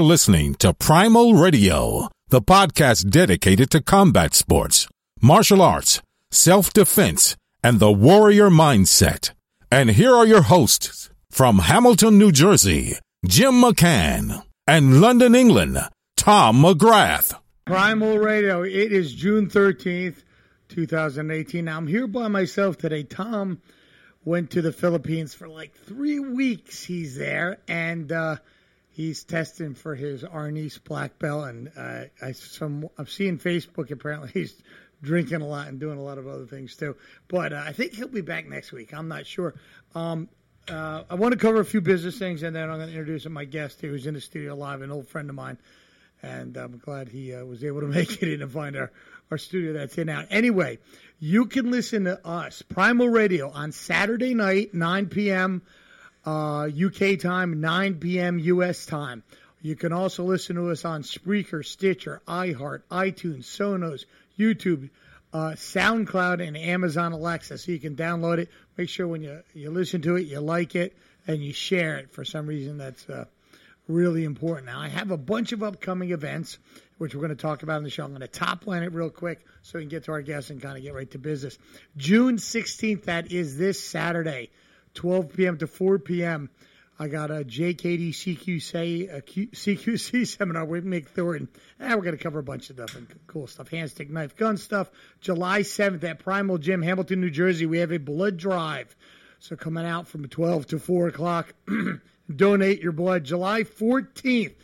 Are listening to Primal Radio, the podcast dedicated to combat sports, martial arts, self defense, and the warrior mindset. And here are your hosts from Hamilton, New Jersey, Jim McCann, and London, England, Tom McGrath. Primal Radio, it is June 13th, 2018. Now, I'm here by myself today. Tom went to the Philippines for like three weeks. He's there, and uh, he's testing for his Arnis black belt, and uh, I some I'm seeing Facebook. Apparently, he's drinking a lot and doing a lot of other things too. But uh, I think he'll be back next week. I'm not sure. Um, uh, I want to cover a few business things, and then I'm going to introduce my guest here, who's in the studio live, an old friend of mine, and I'm glad he uh, was able to make it in and find our our studio that's in out. Anyway, you can listen to us Primal Radio on Saturday night, 9 p.m. Uh, UK time, 9 p.m. US time. You can also listen to us on Spreaker, Stitcher, iHeart, iTunes, Sonos, YouTube, uh, SoundCloud, and Amazon Alexa. So you can download it. Make sure when you, you listen to it, you like it, and you share it. For some reason, that's uh, really important. Now, I have a bunch of upcoming events, which we're going to talk about in the show. I'm going to top line it real quick so we can get to our guests and kind of get right to business. June 16th, that is this Saturday. 12 p.m. to 4 p.m. I got a JKD CQC, CQC seminar with Mick Thornton. And we're going to cover a bunch of different cool stuff. Hand, stick, knife, gun stuff. July 7th at Primal Gym, Hamilton, New Jersey, we have a blood drive. So coming out from 12 to 4 o'clock, donate your blood. July 14th,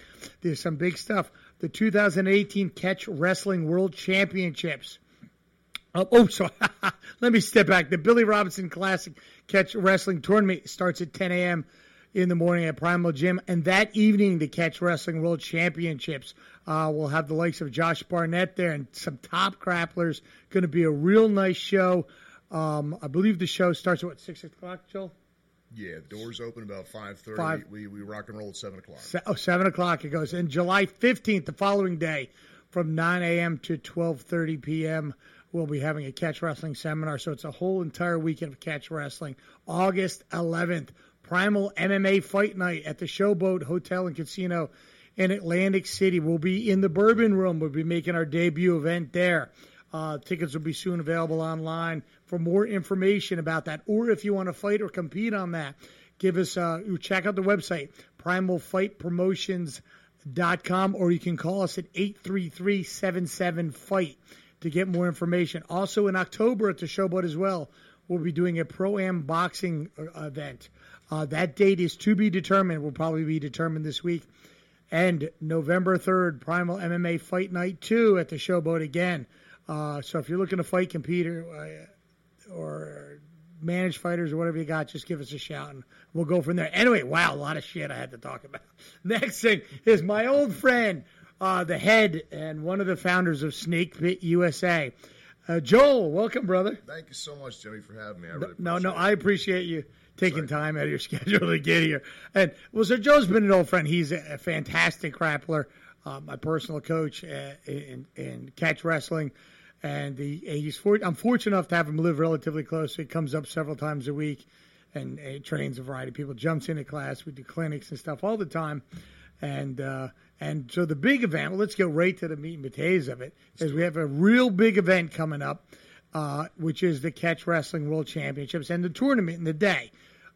there's some big stuff. The 2018 Catch Wrestling World Championships. Oh, oh so let me step back. The Billy Robinson Classic Catch Wrestling Tournament starts at 10 a.m. in the morning at Primal Gym. And that evening, the Catch Wrestling World Championships. Uh, we'll have the likes of Josh Barnett there and some top grapplers. Going to be a real nice show. Um, I believe the show starts at what, 6 o'clock, Joel? Yeah, doors open about 5.30. Five. We, we rock and roll at 7 o'clock. Se- oh, 7 o'clock it goes. And July 15th, the following day, from 9 a.m. to 12.30 p.m., we'll be having a catch wrestling seminar. So it's a whole entire weekend of catch wrestling. August 11th, Primal MMA Fight Night at the Showboat Hotel and Casino in Atlantic City. We'll be in the Bourbon Room. We'll be making our debut event there. Uh, tickets will be soon available online. For more information about that, or if you want to fight or compete on that, give us uh, check out the website primalfightpromotions.com, or you can call us at 833-77 to get more information. Also in October at the Showboat as well, we'll be doing a pro am boxing uh, event. Uh, that date is to be determined. Will probably be determined this week. And November 3rd, Primal MMA Fight Night 2 at the Showboat again. Uh, so if you're looking to fight, compete, or, uh, or manage fighters or whatever you got, just give us a shout and we'll go from there. Anyway, wow, a lot of shit I had to talk about. Next thing is my old friend, uh, the head and one of the founders of Snake Pit USA. Uh, Joel, welcome, brother. Thank you so much, Jimmy, for having me. I really No, no, appreciate I appreciate you taking Sorry. time out of your schedule to get here. And well, so Joe's been an old friend. He's a, a fantastic grappler, uh, my personal coach uh, in, in catch wrestling. And he, he's for, I'm fortunate enough to have him live relatively close. He comes up several times a week and, and trains a variety of people. Jumps into class. We do clinics and stuff all the time. And uh, and so the big event. Well, let's get right to the meat and potatoes of it. Is we have a real big event coming up, uh, which is the Catch Wrestling World Championships and the tournament in the day.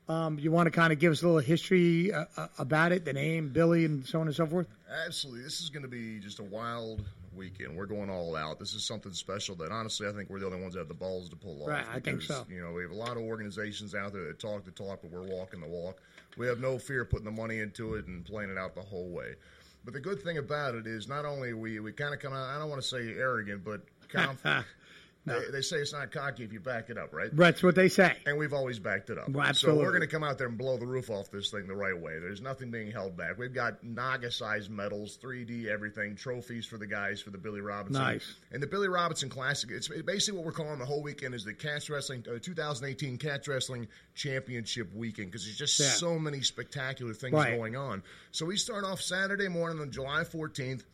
Um, you want to kind of give us a little history uh, uh, about it, the name, Billy, and so on and so forth. Absolutely. This is going to be just a wild weekend. We're going all out. This is something special that honestly I think we're the only ones that have the balls to pull off. Right, I think so. You know, we have a lot of organizations out there that talk the talk, but we're walking the walk. We have no fear putting the money into it and playing it out the whole way. But the good thing about it is not only we we kind of come out. I don't want to say arrogant, but confident. No. they, they say it's not cocky if you back it up, right? That's what they say. And we've always backed it up. Well, so we're going to come out there and blow the roof off this thing the right way. There's nothing being held back. We've got Naga-sized medals, 3D everything, trophies for the guys for the Billy Robinson. Nice. And the Billy Robinson Classic, it's basically what we're calling the whole weekend is the Catch Wrestling, uh, 2018 Catch Wrestling Championship Weekend because there's just Yeah. so many spectacular things Right. going on. So we start off Saturday morning on July 14th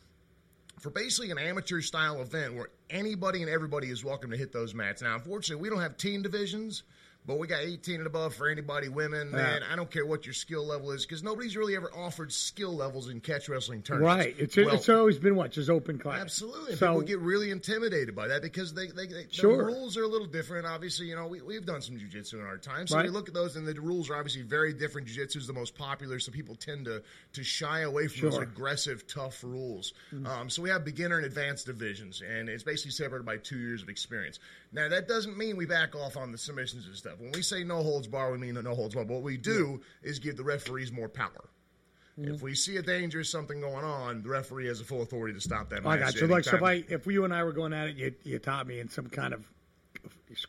for basically an amateur style event where anybody and everybody is welcome to hit those mats. Now, unfortunately, we don't have team divisions, But we got 18 and above for anybody, women, man. I don't care what your skill level is because nobody's really ever offered skill levels in catch wrestling tournaments. Right. It's Well, it's always been what just open class. Absolutely. And So people get really intimidated by that because they, they, they Sure. the rules are a little different. Obviously, you know, we, we've done some jujitsu in our time. So Right. we look at those and the rules are obviously very different. Jiu-jitsu is the most popular, so people tend to, to shy away from those Sure. Mm-hmm. aggressive, tough rules. Um, so we have beginner and advanced divisions, and it's basically separated by two years of experience. Now, that doesn't mean we back off on the submissions and stuff. When we say no holds bar, we mean no holds bar. But what we do is give the referees more power. Mm-hmm. If we see a danger, something going on, the referee has the full authority to stop that. I match got you. Like, so if. I if you and I were going at it, you you taught me in some kind of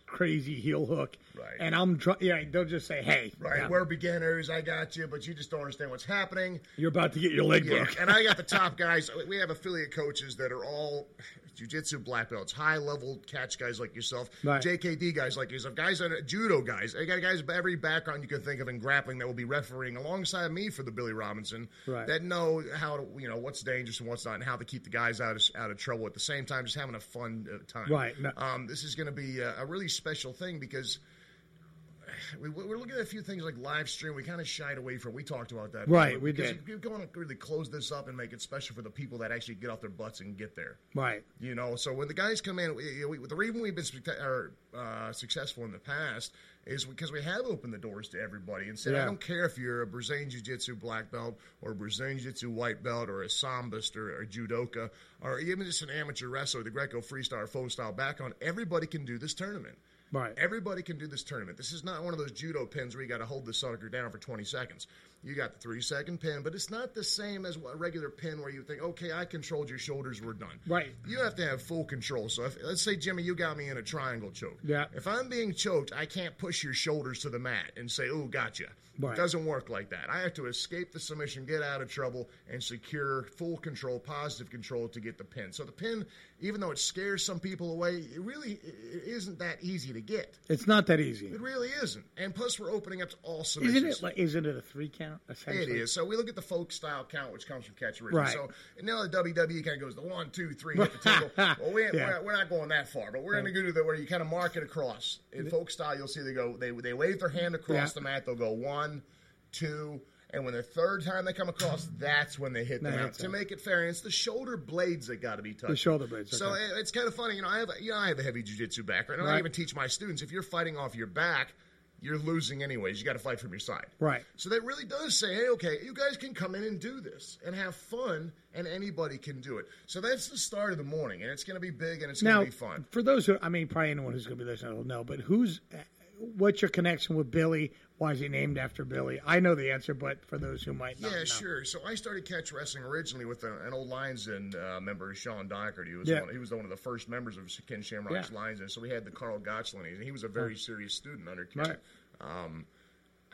crazy heel hook, Right. And I'm try- yeah. They'll just say, "Hey, Right, yeah, we're beginners. I got you, but you just don't understand what's happening. you're about to get your leg Yeah, broke." and I got the top guys. We have affiliate coaches that are all jujitsu black belts, high level catch guys like yourself, Right. JKD guys like yourself, guys on judo guys. I got guys of every background you can think of in grappling that will be refereeing alongside me for the Billy Robinson Right. that know how to you know what's dangerous and what's not, and how to keep the guys out of out of trouble at the same time, just having a fun uh, time. Right. Um, this is going to be a, a really special thing because we, we're looking at a few things like live stream. We kind of shied away from. We talked about that, Right, We did. You're going to really close this up and make it special for the people that actually get off their butts and get there. Right. You know, so when the guys come in, we, we, the reason we've been specta- or, uh, successful in the past is because we have opened the doors to everybody and said, I don't care if you're a Brazilian Jiu Jitsu black belt or a Brazilian Jiu Jitsu white belt or a Sambist or a Judoka or even just an amateur wrestler, the Greco freestyle or style background, everybody can do this tournament. Right. Everybody can do this tournament. This is not one of those judo pins where you got to hold the sucker down for 20 seconds. You got the three second pin, but it's not the same as a regular pin where you think, okay, I controlled your shoulders, we're done. Right. You have to have full control. So if, let's say, Jimmy, you got me in a triangle choke. Yeah. If I'm being choked, I can't push your shoulders to the mat and say, oh, gotcha. Right. It doesn't work like that. I have to escape the submission, get out of trouble, and secure full control, positive control to get the pin. So the pin, even though it scares some people away, it really it isn't that easy to get. It's not that easy. It really isn't. And plus, we're opening up to all submissions. Isn't it? Like, isn't it a three count? It Essentially? is. So we look at the folk style count, which comes from catch original. Right. So now the WWE kind of goes the one, two, three, hit the table. well, we ain't, Yeah. we're, we're not going that far, but we're going to go to the where you kind of mark it across. In folk style, you'll see they go they they wave their hand across Yeah. the mat. They'll go one, two. And when the third time they come across, that's when they hit the mat to make it fair. And it's the shoulder blades that got to be touched. The shoulder blades, So okay. it- it's kind of funny, you know. I have you know I have a heavy jujitsu background. And I Right. even teach my students if you're fighting off your back, you're losing anyways. You got to fight from your side. Right. So that really does say, hey, okay, you guys can come in and do this and have fun, and anybody can do it. So that's the start of the morning, and it's going to be big and it's Now, going to be fun. for those who, I mean, probably anyone who's going to be listening will know, but who's, what's your connection with Billy? Why is he named after Billy? I know the answer, but for those who might not Yeah, know. sure. So I started catch wrestling originally with a, an old Lions uh, member, Sean Doherty. He was Yeah. one, he was one of the first members of Ken Shamrock's Yeah. Lions Den. So we had the Carl Gotch line, and he was a very serious student under Ken. Right. Um,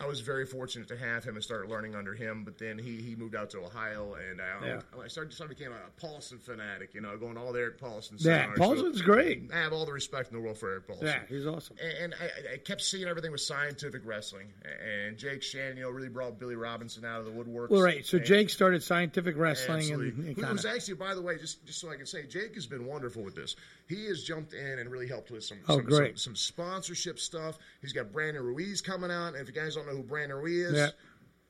I was very fortunate to have him and start learning under him. But then he, he moved out to Ohio, and I, Yeah. I started started became a Paulson fanatic. You know, going all there at Paulson. Yeah, seminars. Paulson's great. I have all the respect in the world for Erik Paulson. Yeah, he's awesome. And and I, I kept seeing everything with scientific wrestling. And Jake Shannon, you know, really brought Billy Robinson out of the woodwork. Well, right. So Jake started scientific wrestling Absolutely. and, and kind was of. actually, by the way, just just so I can say, Jake has been wonderful with this. He has jumped in and really helped with some Oh, some, great. some, some sponsorship stuff. He's got Brandon Ruiz coming out. And if you guys don't know who Brandon is, Yeah.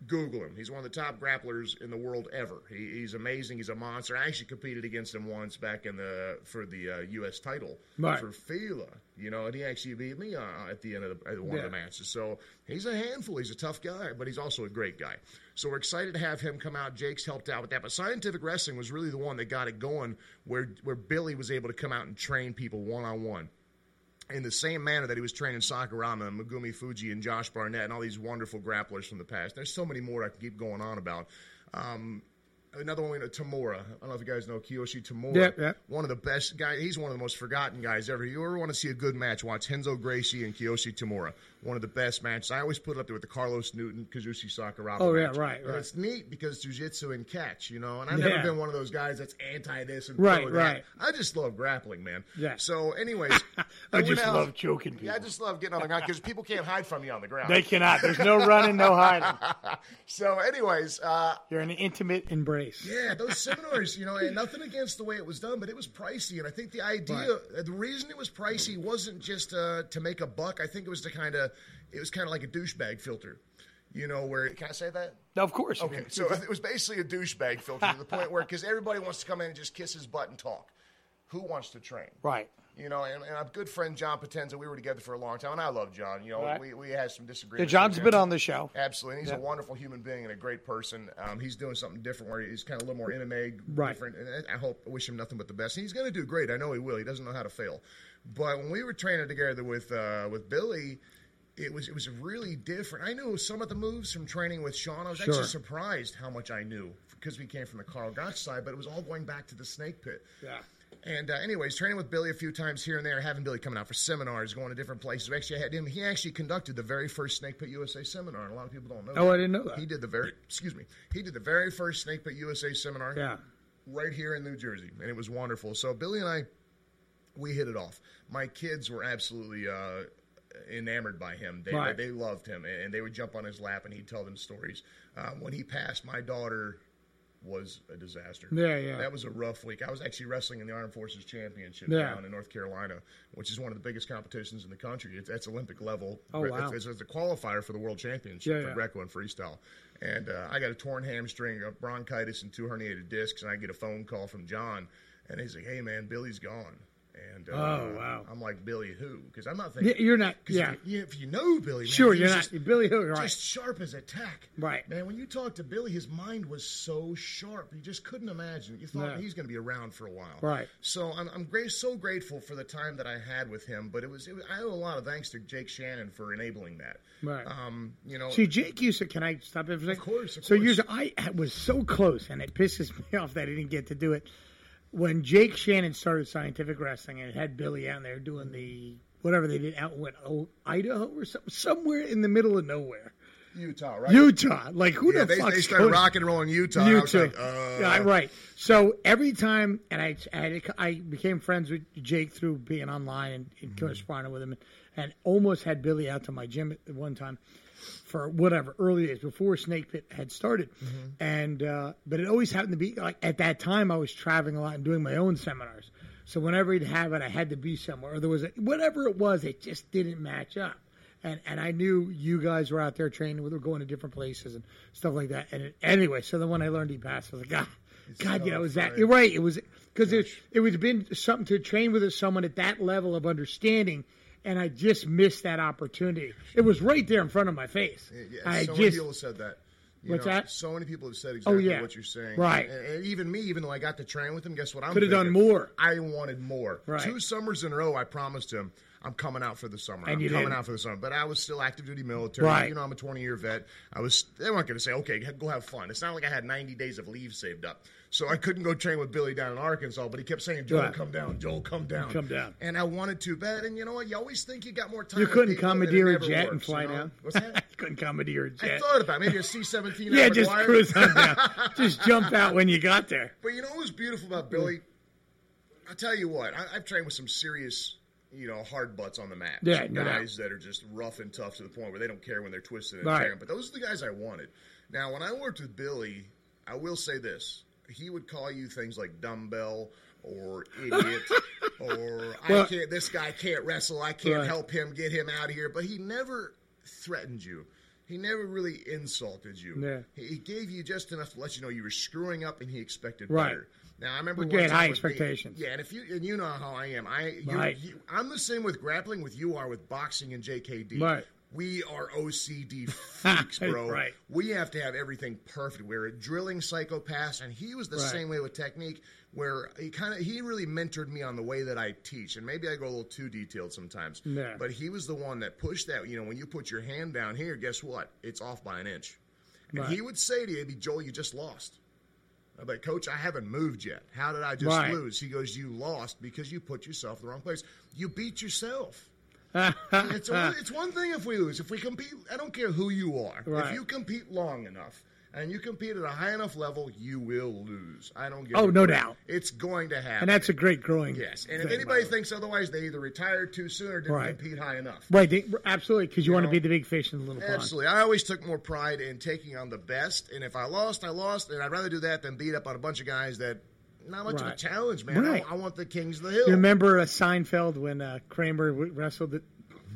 Google him. He's one of the top grapplers in the world ever. He, he's amazing. He's a monster. I actually competed against him once back in the for the uh, U.S. title Right. for Fila. You know, and he actually beat me uh, at the end of the, one Yeah. of the matches. So he's a handful. He's a tough guy, but he's also a great guy. So we're excited to have him come out. Jake's helped out with that, but scientific wrestling was really the one that got it going, where where Billy was able to come out and train people one on one in the same manner that he was training Sakuraba and Megumi Fujii and Josh Barnett and all these wonderful grapplers from the past. There's so many more I can keep going on about. Um, another one, Tamura. I don't know if you guys know Kiyoshi Tamura. Yep, yep. One of the best guys. He's one of the most forgotten guys ever. You ever want to see a good match, watch Renzo Gracie and Kiyoshi Tamura. One of the best matches. I always put it up there with the Carlos Newton, Kazushi Sakuraba Oh, yeah, right, right. it's neat because jujitsu and catch, you know, and I've Yeah. never been one of those guys that's anti this and Right, pro that. right. I just love grappling, man. Yeah. So, anyways, I just love choking people. yeah, I just love getting on the ground because people can't hide from you on the ground. They cannot. There's no running, no hiding. so, anyways, uh, You're an intimate embrace. Race. Yeah, those seminars, you know, and nothing against the way it was done, but it was pricey. And I think the idea, the reason it was pricey wasn't just uh, to make a buck. I think it was to kind of, it was kind of like a douchebag filter. You know, where can I say that? No, of course. Okay, so it was basically a douchebag filter to the point where because everybody wants to come in and just kiss his butt and talk. Who wants to train? Right. You know, and, and our good friend John Potenza, we were together for a long time, and I love John. You know, Right. we, we had some Yeah, disagreements. John's with been on the show. Absolutely. And he's Yeah. a wonderful human being and a great person. Um, he's doing something different where he's kind of a little more intimate, Right. different. And I I hope, I wish him nothing but the best. And he's going to do great. I know he will. He doesn't know how to fail. But when we were training together with uh, with Billy, it was it was really different. I knew some of the moves from training with Sean. I was Sure. actually surprised how much I knew because we came from the Carl Gotch side, but it was all going back to the snake pit. Yeah. And uh, anyways, training with Billy a few times here and there, having Billy coming out for seminars, going to different places. We actually had him. He actually conducted the very first Snake Pit USA seminar, and a lot of people don't know. Oh, that. I didn't know that. He did the very excuse me. He did the very first Snake Pit USA seminar. Yeah. Right here in New Jersey, and it was wonderful. So Billy and I, we hit it off. My kids were absolutely uh, enamored by him. They, Right. they loved him, and they would jump on his lap, and he'd tell them stories. Um, when he passed, my daughter was a disaster. Yeah, yeah. That was a rough week. I was actually wrestling in the Armed Forces Championship Yeah. down in North Carolina, which is one of the biggest competitions in the country. It's, that's Olympic level. Oh, wow. It's, it's a qualifier for the World Championship Yeah, for yeah. Greco and freestyle. And uh, I got a torn hamstring, a bronchitis, and two herniated discs. And I get a phone call from John, and he's like, "Hey, man, Billy's gone." And uh, Oh, wow. I'm like, "Billy, who?" Because I'm not thinking. You're not. Yeah. if you, if you know Billy, man, Sure, you're not. just- Billy Who, right. just sharp as a tack. Right. Man, when you talk to Billy, his mind was so sharp. You just couldn't imagine. You thought he's going to be around for a while. Right. So I'm, I'm great, so grateful for the time that I had with him. But it was, it was I owe a lot of thanks to Jake Shannon for enabling that. Right. Um, you know, See, Jake used to. Can I stop it for a second? Of course, of so course. usually I was so close, and it pisses me off that I didn't get to do it. When Jake Shannon started Scientific Wrestling and it had Billy out there doing the whatever they did out in oh, Idaho or something, somewhere in the middle of nowhere, Utah, right? Utah. Like who yeah, the fuck they started rock and roll in Utah. and I was Utah. like, uh, yeah, right. So every time, and I, I, I became friends with Jake through being online and, and Mm-hmm. corresponding with him, and almost had Billy out to my gym at one time for whatever early days before Snake Pit had started, Mm-hmm. and uh, but it always happened to be like at that time I was traveling a lot and doing my own seminars. So whenever he'd have it, I had to be somewhere, or there was a, whatever it was, it just didn't match up. And and I knew you guys were out there training, we were going to different places and stuff like that. And it, anyway, so then when I learned he passed, I was like, God, God, you know, it was that you're right? It was because it it was been something to train with someone at that level of understanding, and I just missed that opportunity. It was right there in front of my face. Yeah, I so many just people have said that. You What's know, that? Oh, So many people have said oh, exactly yeah. what you're saying. Right. And, and even me, even though I got to train with him, guess what I'm Could have done more. I wanted more. Right. Two summers in a row, I promised him. I'm coming out for the summer. And I'm you coming didn't. out for the summer. But I was still active duty military. Right. You know, I'm a 20 year vet. I was. They weren't going to say, okay, go have fun. It's not like I had 90 days of leave saved up. So I couldn't go train with Billy down in Arkansas. But he kept saying, Joel, Right. come down. Joel, come down. Come down. And I wanted to, but and you know what? You always think you got more time. you couldn't people, and it commandeer a jet and fly you know? down. What's that? you couldn't commandeer a jet. I thought about it. maybe a C seventeen. yeah, just cruise on down. just jump out when you got there. But you know what was beautiful about Billy? I'll tell you what. I, I've trained with some serious, you know, hard butts on the mat. Yeah, no guys that are just rough and tough to the point where they don't care when they're twisted and Right. tearing. But those are the guys I wanted. Now, when I worked with Billy, I will say this: he would call you things like dumbbell or idiot or I Well- can't. This guy can't wrestle. I can't Right. help him. Get him out of here. But he never threatened you. He never really insulted you. Yeah. He, gave you just enough to let you know you were screwing up, and he expected Right. better. Now I remember good, high with me- expectations. yeah, and if you and you know how I am, I you, Right. you, I'm the same with grappling with you are with boxing and JKD. Right. We are OCD freaks, bro. Right. We have to have everything perfect. We're a drilling psychopath, and he was the Right. same way with technique. Where he kind of he really mentored me on the way that I teach, and maybe I go a little too detailed sometimes. Yeah. But he was the one that pushed that. You know, when you put your hand down here, guess what? It's off by an inch. And Right. he would say to you, "Be Joel, you just lost." I'm like, Coach, I haven't moved yet. How did I just Right. lose? He goes, You lost because you put yourself in the wrong place. You beat yourself. it's, a, it's one thing if we lose. If we compete, I don't care who you are. Right. If you compete long enough, and you compete at a high enough level, you will lose. I don't give. Oh, a no doubt. It's going to happen. And that's a great growing. yes. And if anybody thinks otherwise, they either retired too soon or didn't Right. compete high enough. right, they, absolutely, because you, want to be the big fish in the little pond. Absolutely. I always took more pride in taking on the best, and if I lost, I lost, and I'd rather do that than beat up on a bunch of guys that not much of a challenge, man. Right. I, I want the kings of the hill. You remember uh, Seinfeld when uh, Kramer wrestled the,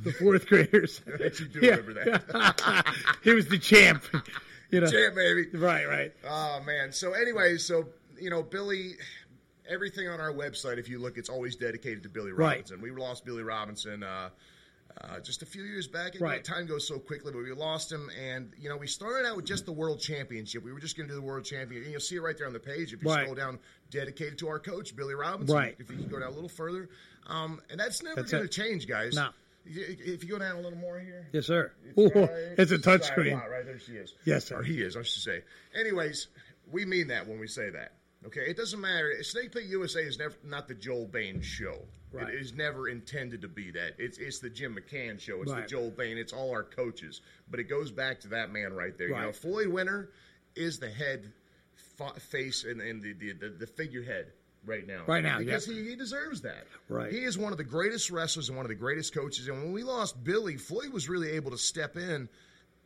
the fourth graders? Yes, you do Yeah. remember that. he was the champ. You know, Champ, baby. right, right. Oh man. So anyway, so you know, Billy everything on our website, if you look, it's always dedicated to Billy Right. Robinson. We lost Billy Robinson uh, uh, just a few years back. You Right. time goes so quickly, but we lost him. And, you know, we started out with just the World Championship. We were just going to do the World Championship. And you'll see it right there on the page if you Right. scroll down, dedicated to our coach, Billy Robinson. Right. If you can go down a little further. Um, and that's never going to change, guys. No. If you go down a little more here. Yes, sir. It's, Ooh, right- it's a touch right- screen. Right there, she is. Yes, sir. Or he is, I should say. Anyways, we mean that when we say that. Okay, it doesn't matter. Snake Pit USA is never not the Joel Bain show. Right. It is never intended to be that. It's it's the Jim McCann show. It's Right. the Joel Bain. It's all our coaches. But it goes back to that man right there. You know, Floyd Winter is the head fa- face and, and the, the, the the figurehead right now. Right now, because yeah. he, he deserves that. Right. He is one of the greatest wrestlers and one of the greatest coaches. And when we lost Billy, Floyd was really able to step in.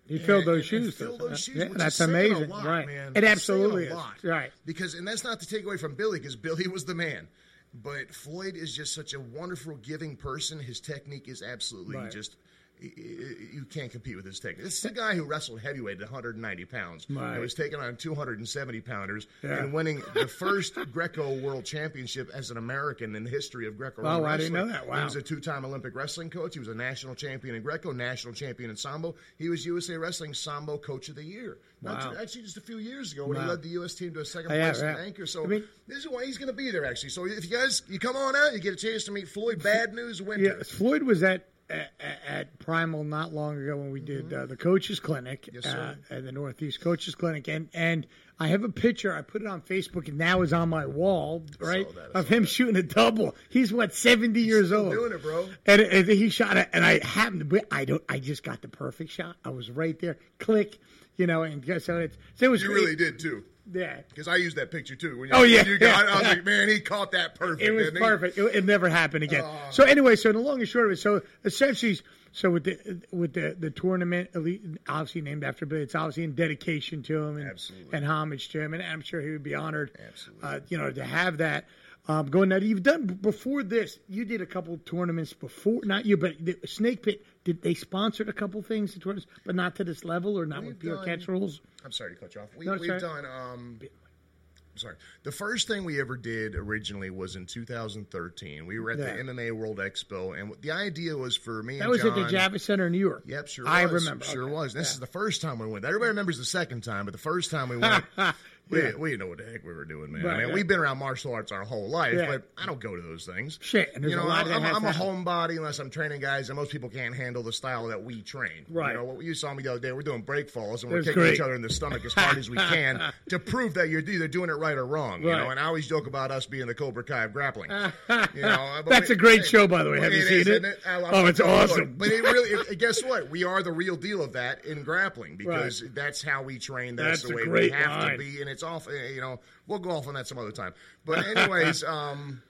He filled those and- shoes. and fill though. those shoes, Yeah, that's amazing. Lot, right. man. It absolutely is. Right. Because, and that's not to take away from Billy, because Billy was the man. But Floyd is just such a wonderful, giving person. His technique is absolutely Right. just. You can't compete with his technique. This is a guy who wrestled heavyweight at 190 pounds. Right. And was taking on 270 pounders Yeah. and winning the first Greco World Championship as an American in the history of Greco. Oh, I didn't know that. Wow. He was a two-time Olympic wrestling coach. He was a national champion in Greco, national champion in Sambo. He was USA Wrestling Sambo Coach of the Year. Not Wow. too- actually, just a few years ago when he led the U.S. team to a second Oh, yeah, place in yeah. Anchor. So I mean- this is why he's going to be there. Actually, so if you guys you come on out, you get a chance to meet Floyd. Bad News Winter. Yeah, Floyd was at, at at Primal not long ago when we did uh, the coaches clinic Mm-hmm. Yes, uh, at the Northeast Coaches Clinic, and and I have a picture. I put it on Facebook, and now is on my wall, right, that, of him shooting a double. He's what seventy years still old, doing it, bro. And, and he shot it, and I happened to. Be, I don't. I just got the perfect shot. I was right there. Click, you know, and so it's so it was You really did too. Yeah. Because I used that picture too. When you, Oh, yeah, you got, yeah, I was like, man, he caught that perfect. It was perfect. It, it never happened again. Oh. So anyway, so the long and short of it, so essentially, so with the with the the tournament, elite- obviously named after but it's obviously in dedication to him and Absolutely. and homage to him, and I'm sure he would be honored, Absolutely. uh, you know, to have that. Um, going now, you've done before this. You did a couple tournaments before, not you, but the Snake Pit. Did they sponsored a couple things, but not to this level, or not We've with pure done- catch rules? I'm sorry to cut you off. We, no, we've all right. done. Um, I'm sorry. The first thing we ever did originally was in 2013. We were at Yeah. the MMA World Expo, and the idea was for me That and was John, at the Javits Center in New York. Yep, sure. I was. remember. Sure Okay. was. This Yeah. is the first time we went. Everybody remembers the second time, but the first time we went, we, Yeah. we didn't know what the heck we were doing, man. Right, I mean, right. we've been around martial arts our whole life, Yeah. but I don't go to those things. Shit, and you know, a lot that I'm, I'm a homebody unless I'm training guys, and most people can't handle the style that we train. Right. You know, what you saw me the other day, we're doing break falls, and we're kicking great. each other in the stomach as hard as we can to prove that you're either doing it right or wrong. You know, and I always joke about us being the Cobra Kai of grappling. you know, That's we- a great show, by the way. Have you seen is, it? Oh, it's awesome. But it really, it, guess what? We are the real deal of that in grappling because that's how we train. That's, That's the way we have line. to be, and it's off. You know, we'll go off on that some other time. But anyways, um,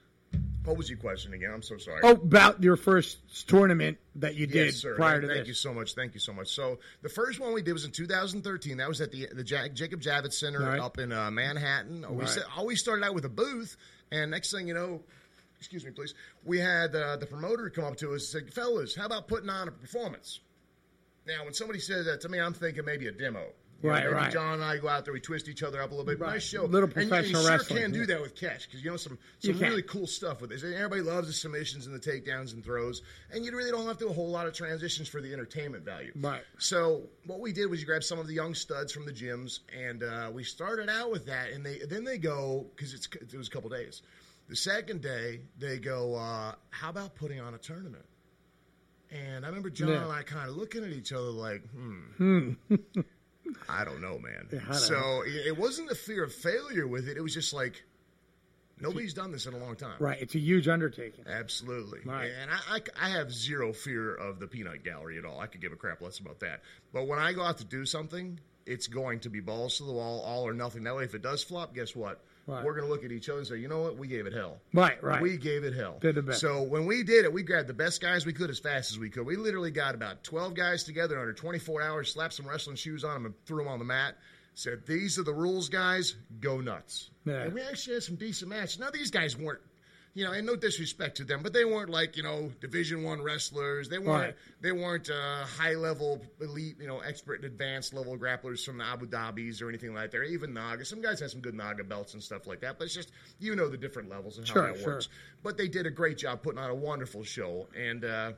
what was your question again? I'm so sorry. Oh, about your first tournament that you did Yes, sir. prior to Thank this. you so much. Thank you so much. So the first one we did was in 2013. That was at the the Ja- Jacob Javits Center Right. up in uh, Manhattan. We Right. always started out with a booth, and next thing you know, excuse me, please, we had uh, the promoter come up to us and said, "Fellas, how about putting on a performance?" Now, when somebody says that to me, I'm thinking maybe a demo. You Right, maybe right. John and I go out there, we twist each other up a little bit. Right. Nice show. A Little And you- professional and you wrestling, Sure can do that with catch because you know some some really cool stuff with this. And everybody loves the submissions and the takedowns and throws, and you really don't have to do a whole lot of transitions for the entertainment value. Right. So what we did was you grab some of the young studs from the gyms, and uh, we started out with that, and they then they go because it's it was a couple days. The second day they go, uh, how about putting on a tournament? And I remember John Yeah. and I kind of looking at each other like, hmm. I don't know, man. Don't so it it wasn't a fear of failure with it. It was just like nobody's done this in a long time. Right. It's a huge undertaking. Absolutely. Right. And I, I, I have zero fear of the peanut gallery at all. I could give a crap less about that. But when I go out to do something, it's going to be balls to the wall, all or nothing. That way, if it does flop, guess what? Right. We're going to look at each other and say, you know what? We gave it hell. Right, right. We gave it hell. Did the best. So when we did it, we grabbed the best guys we could as fast as we could. We literally got about 12 guys together under 24 hours, slapped some wrestling shoes on them, and threw them on the mat. Said, these are the rules, guys. Go nuts. Yeah. And we actually had some decent matches. Now, these guys weren't you know, and no disrespect to them, but they weren't like you know Division One wrestlers. They weren't Right. they weren't uh, high level elite, you know, expert and advanced level grapplers from the Abu Dhabis or anything like that. Even Naga. Some guys had some good Naga belts and stuff like that. But it's just you know the different levels and how Sure, that sure. works. But they did a great job putting on a wonderful show, and uh,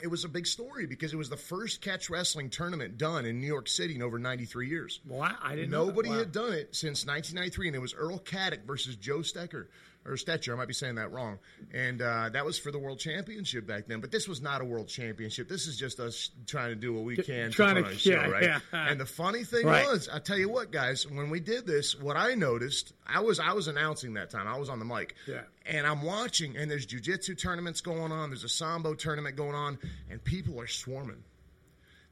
it was a big story because it was the first catch wrestling tournament done in New York City in over 93 years. Well, I, didn't. Nobody Wow. had done it since 1993, and it was Earl Caddock versus Joe Stecher. Or Stetcher, I might be saying that wrong. And uh, that was for the World Championship back then. But this was not a World Championship. This is just us trying to do what we can trying to to- put on show, yeah, right? yeah. And the funny thing Right. was, I tell you what, guys, when we did this, what I noticed, I was I was announcing that time. I was on the mic. Yeah. And I'm watching, and there's jujitsu tournaments going on. There's a sambo tournament going on, and people are swarming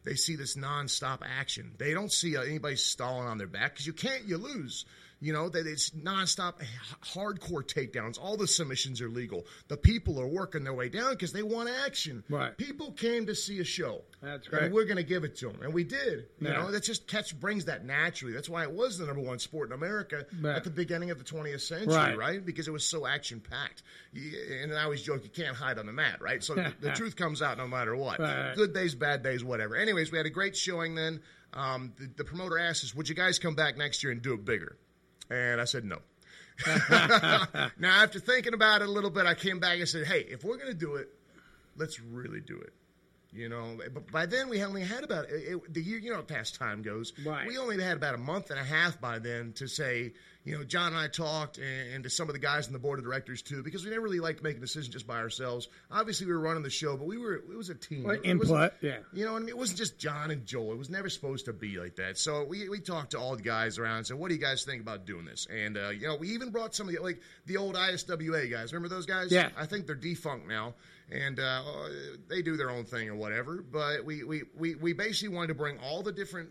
they see this nonstop action. They don't see uh, anybody stalling on their back because you can't, you lose. You know that it's nonstop, h- hardcore takedowns. All the submissions are legal. The people are working their way down because they want action. Right. People came to see a show. That's And right. we're going to give it to them, and we did. You Yeah. know, that's just catch brings that naturally. That's why it was the number one sport in America at the beginning of the 20th century, Right. right? Because it was so action packed. And I always joke, you can't hide on the mat, right? So the, the truth comes out no matter what. Right. Good days, bad days, whatever. Anyways, we had a great showing then. Um, the, the promoter asked us, "Would you guys come back next year and do it bigger?" And I said no. now, after thinking about it a little bit, I came back and said, "Hey, if we're going to do it, let's really do it." You know, but by then we only had about it, it- the year. You know, how fast time goes. Right. We only had about a month and a half by then to say, you know, John and I talked, and, and to some of the guys in the board of directors too, because we never really liked making decisions just by ourselves. Obviously, we were running the show, but we were it was a team. Well, input, yeah. you know what I mean? It wasn't just John and Joel. It was never supposed to be like that. So we, we talked to all the guys around and said, what do you guys think about doing this? And, uh, you know, we even brought some of the, like, the old ISWA guys. Remember those guys? Yeah. I think they're defunct now. And uh, they do their own thing or whatever. But we, we, we, we basically wanted to bring all the different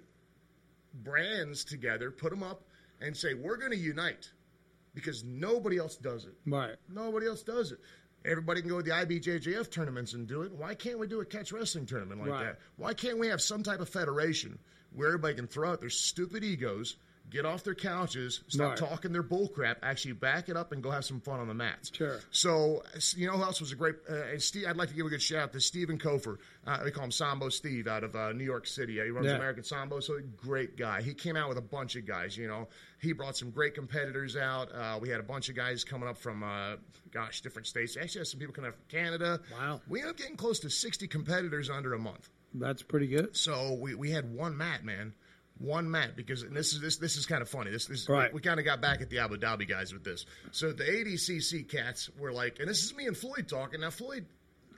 brands together, put them up, and say, we're going to unite because nobody else does it. Right. Nobody else does it. Everybody can go to the IBJJF tournaments and do it. Why can't we do a catch wrestling tournament like Right. that? Why can't we have some type of federation where everybody can throw out their stupid egos, get off their couches, stop Right. talking their bull crap, actually back it up and go have some fun on the mats? Sure. So, you know who else was a great? Uh, and Steve, I'd like to give a good shout out to Stephen Koepfer. Uh, we call him Sambo Steve out of uh, New York City. Uh, he runs Yeah. American Sambo, so great guy. He came out with a bunch of guys. You know, he brought some great competitors out. Uh, we had a bunch of guys coming up from, uh, gosh, different states. Actually, had some people coming up from Canada. Wow. We ended up getting close to sixty competitors under a month. That's pretty good. So we, we had one mat, man. One mat because and this is this this is kind of funny. This this Right. we, kind of got back at the Abu Dhabi guys with this. So the ADCC cats were like, and this is me and Floyd talking. Now Floyd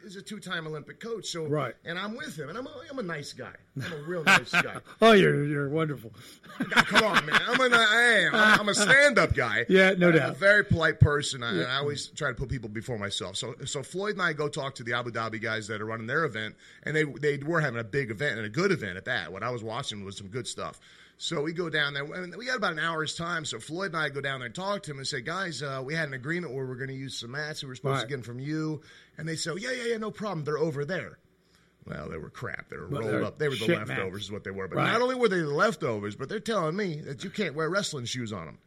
is a two-time Olympic coach, so Right. And I'm with him, and I'm a, I'm a nice guy. I'm a real nice guy. Oh, you're you're wonderful. Come on, man. I'm a, I am. I'm, a stand-up guy. Yeah, no I'm doubt. A very polite person, I, and I always try to put people before myself. So, so Floyd and I go talk to the Abu Dhabi guys that are running their event, and they they were having a big event and a good event at that. What I was watching was some good stuff. So we go down there, and we got about an hour's time. So Floyd and I go down there and talk to him and say, guys, uh, we had an agreement where we're going to use some mats. We were supposed Right. to get them from you, and they said, yeah, yeah, yeah, no problem. They're over there. Well, they were crap. They were Well, rolled up. They were the leftovers, mats. is what they were. But Right. not only were they the leftovers, but they're telling me that you can't wear wrestling shoes on them.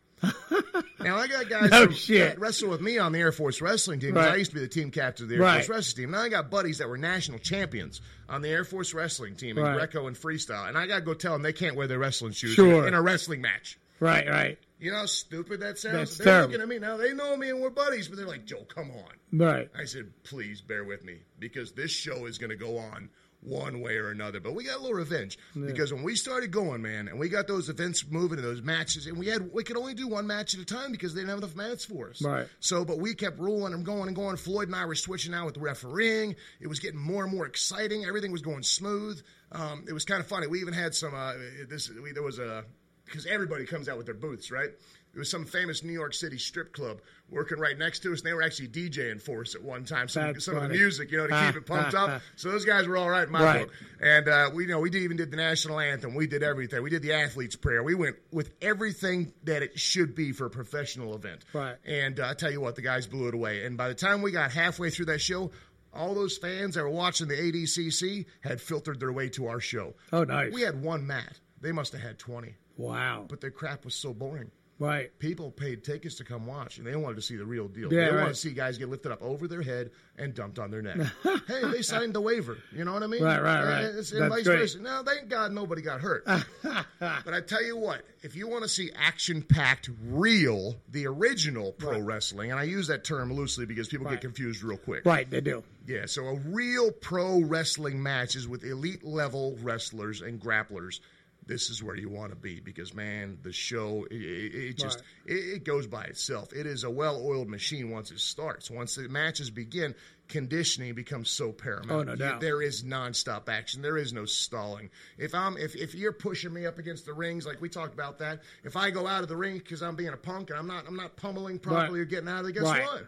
Now I got guys No who shit. wrestle with me on the Air Force wrestling team. Right. I used to be the team captain of the Air Right. Force wrestling team. Now I got buddies that were national champions on the Air Force wrestling team in Right. Greco and freestyle, and I got to go tell them they can't wear their wrestling shoes Sure. in a wrestling match. Right, right, You know how stupid that sounds? That's they're terrible. looking at me now. They know me and we're buddies, but they're like, Joe, come on. right. I said, please bear with me because this show is going to go on one way or another. But we got a little revenge because when we started going, man, and we got those events moving and those matches, and we had we could only do one match at a time because they didn't have enough mats for us. Right. So, but we kept rolling and going and going. Floyd and I were switching out with the refereeing. It was getting more and more exciting. Everything was going smooth. Um, it was kind of funny. We even had some. Uh, this we, there was a because everybody comes out with their booths, right? There was some famous New York City strip club working right next to us, and they were actually DJing for us at one time. Some, some of the music, you know, to keep it pumped up. So those guys were all right in my Right. book. And uh, we, you know, we did, even did the national anthem. We did everything. We did the athlete's prayer. We went with everything that it should be for a professional event. Right. And uh, I tell you what, the guys blew it away. And by the time we got halfway through that show, all those fans that were watching the ADCC had filtered their way to our show. Oh, nice. We had one mat. They must have had 20. Wow. But their crap was so boring. Right. People paid tickets to come watch, and they wanted to see the real deal. Yeah, they right. wanted to see guys get lifted up over their head and dumped on their neck. hey, they signed the waiver. You know what I mean? Right, right, right. And, and That's vice great. versa. No, thank God nobody got hurt. but I tell you what, if you want to see action-packed, real, the original pro wrestling, and I use that term loosely because people Right. get confused real quick. Right. They do. Yeah, so a real pro wrestling match is with elite level wrestlers and grapplers. This is where you want to be because man, the show it, it, it just it, it goes by itself. It is a well-oiled machine once it starts. Once the matches begin, conditioning becomes so paramount. Oh, no You- doubt. there is nonstop action. There is no stalling. If I'm if, if you're pushing me up against the rings, like we talked about that, if I go out of the ring because I'm being a punk and I'm not I'm not pummeling properly or getting out of there, guess Right. what?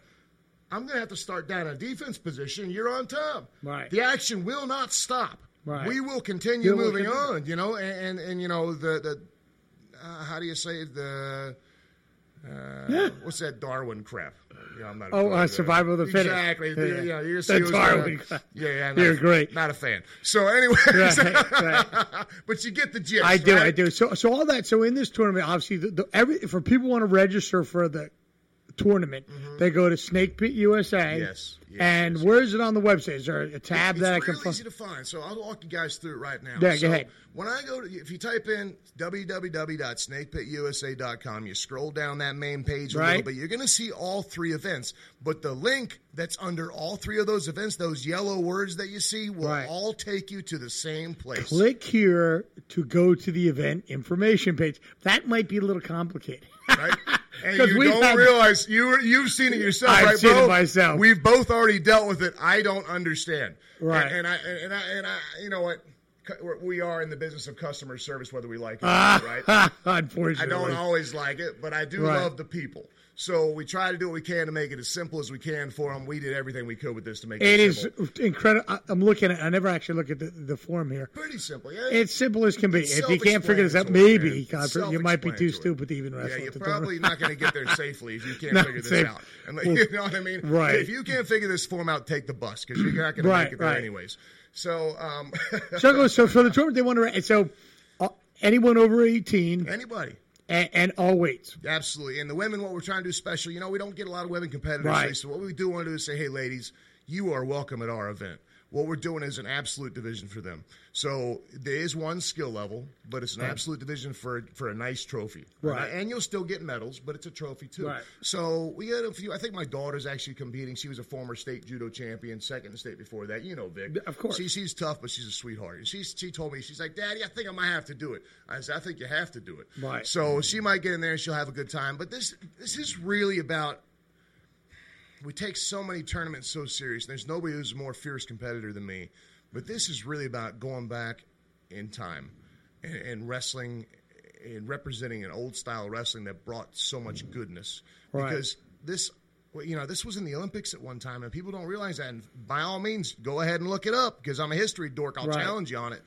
I'm going to have to start down a defense position. You're on top. Right. The action will not stop. Right. We will continue You will moving on. You know, and and, and you know the the uh, how do you say the uh, what's that Darwin crap? Yeah, I'm not. Oh, uh, survival of the fittest. Exactly. Yeah. Yeah, yeah. You're, The you're- Darwin. Yeah, yeah. not You're great. Not a fan. So anyway, Right, right. but you get the gist. I do, right? I do. So, so all that. So in this tournament, obviously, the, the, every for people want to register for the tournament, they go to Snake Pit USA. Mm-hmm. Yes, yes, and yes, where is it on the website? Is there a tab it's that I can find? easy to find. So I'll walk you guys through it right now. Yeah, go ahead. When I go to, if you type in www.snakepitusa.com, you scroll down that main page a Right. little bit, you're going to see all three events. But the link that's under all three of those events, those yellow words that you see, will Right. all take you to the same place. Click here to go to the event information page. That might be a little complicated. Right? And you don't had- realize you you've seen it yourself, I've right, seen bro? it myself. We've both already dealt with it. I don't understand, Right. And, and I and I and I, you know what? We're- in the business of customer service, whether we like it or not, ah, right? Unfortunately, I don't always like it, but I do Right. love the people. So we try to do what we can to make it as simple as we can for them. We did everything we could with this to make it, It is incredible. I'm looking at. I never actually look at the, the form here. pretty simple. Yeah, It's simple as can be. It's If you can't figure this out, maybe. God, you might be too stupid to even wrestle. Yeah, you're probably not going to get there safely if you can't figure this safe. out. And, you know what I mean? Right. If you can't figure this form out, take the bus because you're not going to Right, make it there right. anyways. So, um, So, so for the tournament, they want to. So, uh, anyone over 18 anybody. And, and all weights. Absolutely. And the women, what we're trying to do special, you know, we don't get a lot of women competitors. Right. So what we do want to do is say, hey, ladies, you are welcome at our event. What we're doing is an absolute division for them. So there is one skill level, but it's an absolute division for for a nice trophy. Right. And you'll still get medals, but it's a trophy too. Right. So we had a few. I think my daughter's actually competing. She was a former state judo champion, second in state before that. You know, Vic. Of course. She, she's tough, but she's a sweetheart. And she she told me she's like, Daddy, I think I might have to do it. I said, I think you have to do it. Right. So she might get in there and she'll have a good time. But this this is really about we take so many tournaments so serious. There's nobody who's a more fierce competitor than me. But this is really about going back in time and, and wrestling and representing an old style wrestling that brought so much goodness. Right. Because this you know, this was in the Olympics at one time, and people don't realize that. And by all means, go ahead and look it up because I'm a history dork. I'll Right. challenge you on it.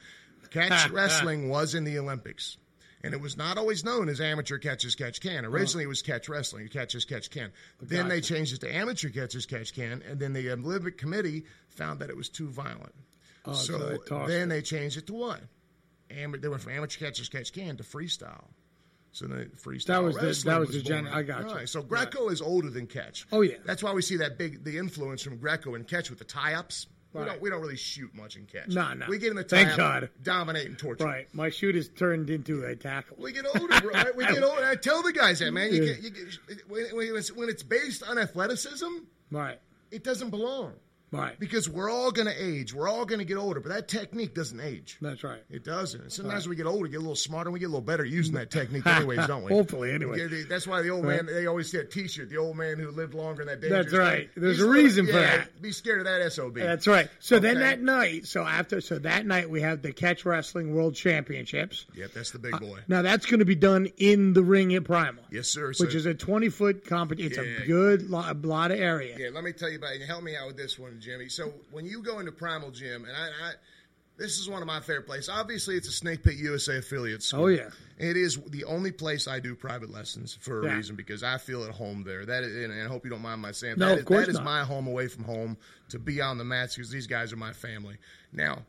Catch wrestling was in the Olympics. And it was not always known as amateur catch as catch can. Uh-huh. Originally, it was catch wrestling, catch as catch can. Then they changed it to amateur catch as catch can, and then the Olympic Committee found that it was too violent. Oh, so they so tossed then they changed it to what? Am- they went from amateur catch as catch can to freestyle. So then freestyle That was the- that was the gen- I got you. Right, So Greco is older than catch. Oh, yeah. That's why we see that big the influence from Greco and catch with the tie ups. We don't we don't really shoot much in catch. No, no. We get in the Thank tie God. dominate and torture. Right. My shoot is turned into a tackle. We get older, bro. Right? We get older. I tell the guys that, man. You Yeah. get, you get, when, when, it's, when it's based on athleticism, Right. it doesn't belong. Right. Because we're all going to age. We're all going to get older, but that technique doesn't age. That's right. It doesn't. And sometimes we get older, we get a little smarter, and we get a little better using that technique, anyways, don't we? Hopefully, anyway. Yeah, That's why the old Right. man, they always say a t shirt, the old man who lived longer than that dangerous That's right. There's He's a reason for yeah, that. Be scared of that SOB. That's right. So then that night, so after, so that night we have the Catch Wrestling World Championships. Yep, that's the big uh, boy. Now that's going to be done in the ring at Primal, yes, sir. Which is a 20 foot competition. It's Yeah. a good lo- a lot of area. yeah, let me tell you about it. Help me out with this one, Jimmy. So when you go into Primal Gym, and I, I this is one of my favorite places. Obviously, it's a Snake Pit USA affiliate. school. Oh, yeah. It is the only place I do private lessons for a Yeah. reason because I feel at home there. That is, and I hope you don't mind my saying No, that. of is- course that is not. my home away from home to be on the mats because these guys are my family. Now,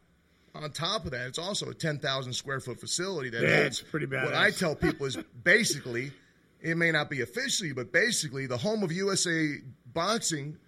on top of that, it's also a ten thousand square foot facility that Yeah, it's pretty bad. What. I tell people is basically, it may not be officially, but basically the home of USA boxing.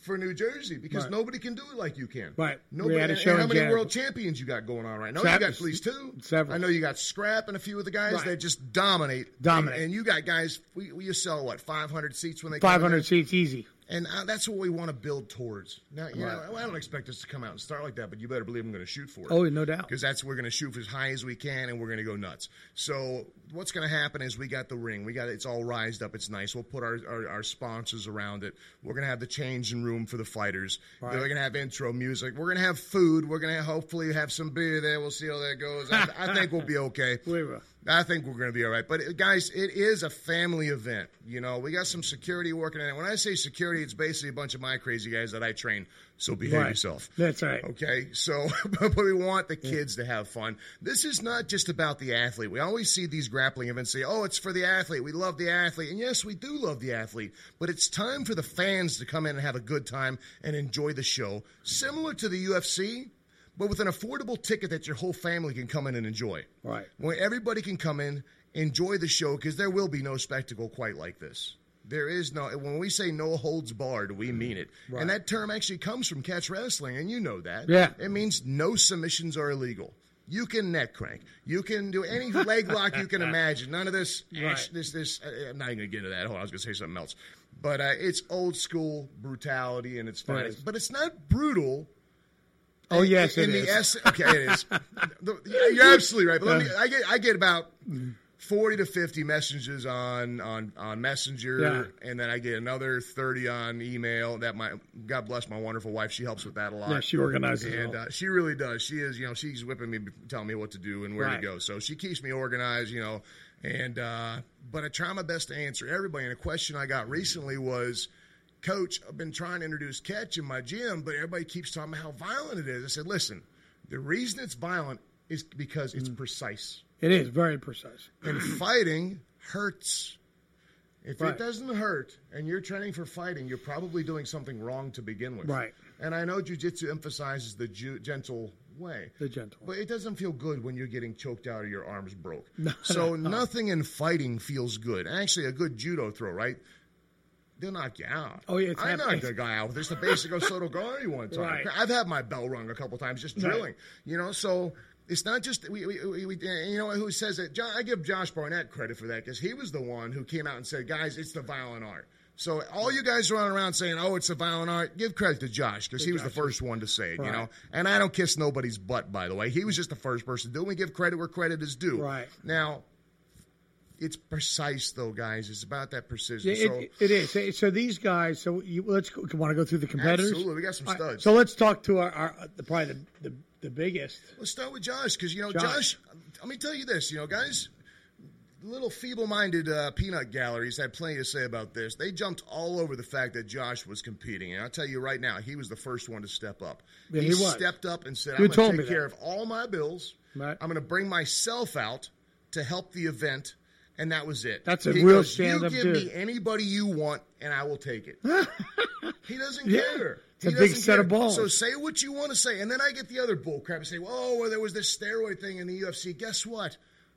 For New Jersey, because Right. nobody can do it like you can. Right. We had a show and how many January. world champions you got going on right now? You got at least two. several. I know you got Scrap and a few of the guys Right. that just dominate. Dominate. And, and you got guys. We, we sell what 500 seats when they 500 seats easy. And uh, that's what we want to build towards. Now, you Right. know, I don't expect us to come out and start like that, but you better believe I'm going to shoot for it. Oh, no doubt. Because that's we're going to shoot for as high as we can, and we're going to go nuts. So what's going to happen is we got the ring. We got it's all rised up. It's nice. We'll put our, our, our sponsors around it. We're going to have the changing room for the fighters. Right. We're going to have intro music. We're going to have food. We're going to hopefully have some beer there. We'll see how that goes. I, I think we'll be okay. We will. I think we're going to be all right. But uh, guys, it is a family event. You know, we got some security working in it. When I say security, it's basically a bunch of my crazy guys that I train. So behave Right. yourself. That's right. Okay, so but we want the kids to have fun. This is not just about the athlete. We always see these grappling events say, "Oh, it's for the athlete. We love the athlete." And yes, we do love the athlete, but it's time for the fans to come in and have a good time and enjoy the show, similar to the UFC, but with an affordable ticket that your whole family can come in and enjoy. Right. Where everybody can come in, enjoy the show because there will be no spectacle quite like this. There is no when we say no holds barred, we mean it. Right. And that term actually comes from catch wrestling, and you know that. Yeah. It means no submissions are illegal. You can neck crank. You can do any leg lock you can imagine. None of this, Right. this, this. Uh, I'm not even gonna get into that. Hold on, I was gonna say something else. But uh, it's old school brutality, and it's fine. Right. But it's not brutal. Oh, yes, in it the is. ess- okay, it is. You're absolutely right. But let me, I get I get about forty to fifty messages on on on Messenger, and then I get another thirty on email. That my God bless my wonderful wife. She helps with that a lot. Yeah, she organizes it and uh, she really does. She is, you know, she's whipping me, telling me what to do and where Right. to go. So she keeps me organized, you know. And uh, but I try my best to answer everybody. And a question I got recently was. Coach, I've been trying to introduce catch in my gym, but everybody keeps talking about how violent it is. I said, listen, the reason it's violent is because Mm. it's precise. It is very precise. And fighting hurts. If Right. it doesn't hurt and you're training for fighting, you're probably doing something wrong to begin with. Right. And I know jujitsu emphasizes the ju- gentle way. The gentle. But it doesn't feel good when you're getting choked out or your arms broke. No, so no. nothing in fighting feels good. Actually, a good judo throw, right? They'll knock you out. Oh, yeah, it's I knocked a guy out with this the basic Osoto Gari one time. Right. I've had my bell rung a couple times just Right. drilling. You know, so it's not just we, we, we, we you know who says that. John, I give Josh Barnett credit for that because he was the one who came out and said, "Guys, it's the violent art." So all you guys running around saying, "Oh, it's a violent art," give credit to Josh because he was the first one to say it. You know, and I don't kiss nobody's butt, by the way. He was just the first person to do it. We give credit where credit is due. Right. now. It's precise, though, guys. It's about that precision. Yeah, so, it, it is. So- these guys. So you, let's go, want to go through the competitors. Absolutely. We got some All right, studs. so let's talk to our, our the, probably the, the the biggest. Let's start with Josh because you know Josh. Josh. Let me tell you this, you know, guys. Little feeble-minded uh, peanut galleries had plenty to say about this. They jumped all over the fact that Josh was competing, and I'll tell you right now, he was the first one to step up. Yeah, he was. stepped up and said, You "I'm going to take care of all my bills. Right. I'm going to bring myself out to help the event." And that was it. That's a He real stand-up You give dude." me anybody you want, and I will take it. he doesn't Yeah. care. It's a big set care. of balls. So say what you want to say, and then I get the other bull crap and say, "Oh, well, there was this steroid thing in the UFC." Guess what?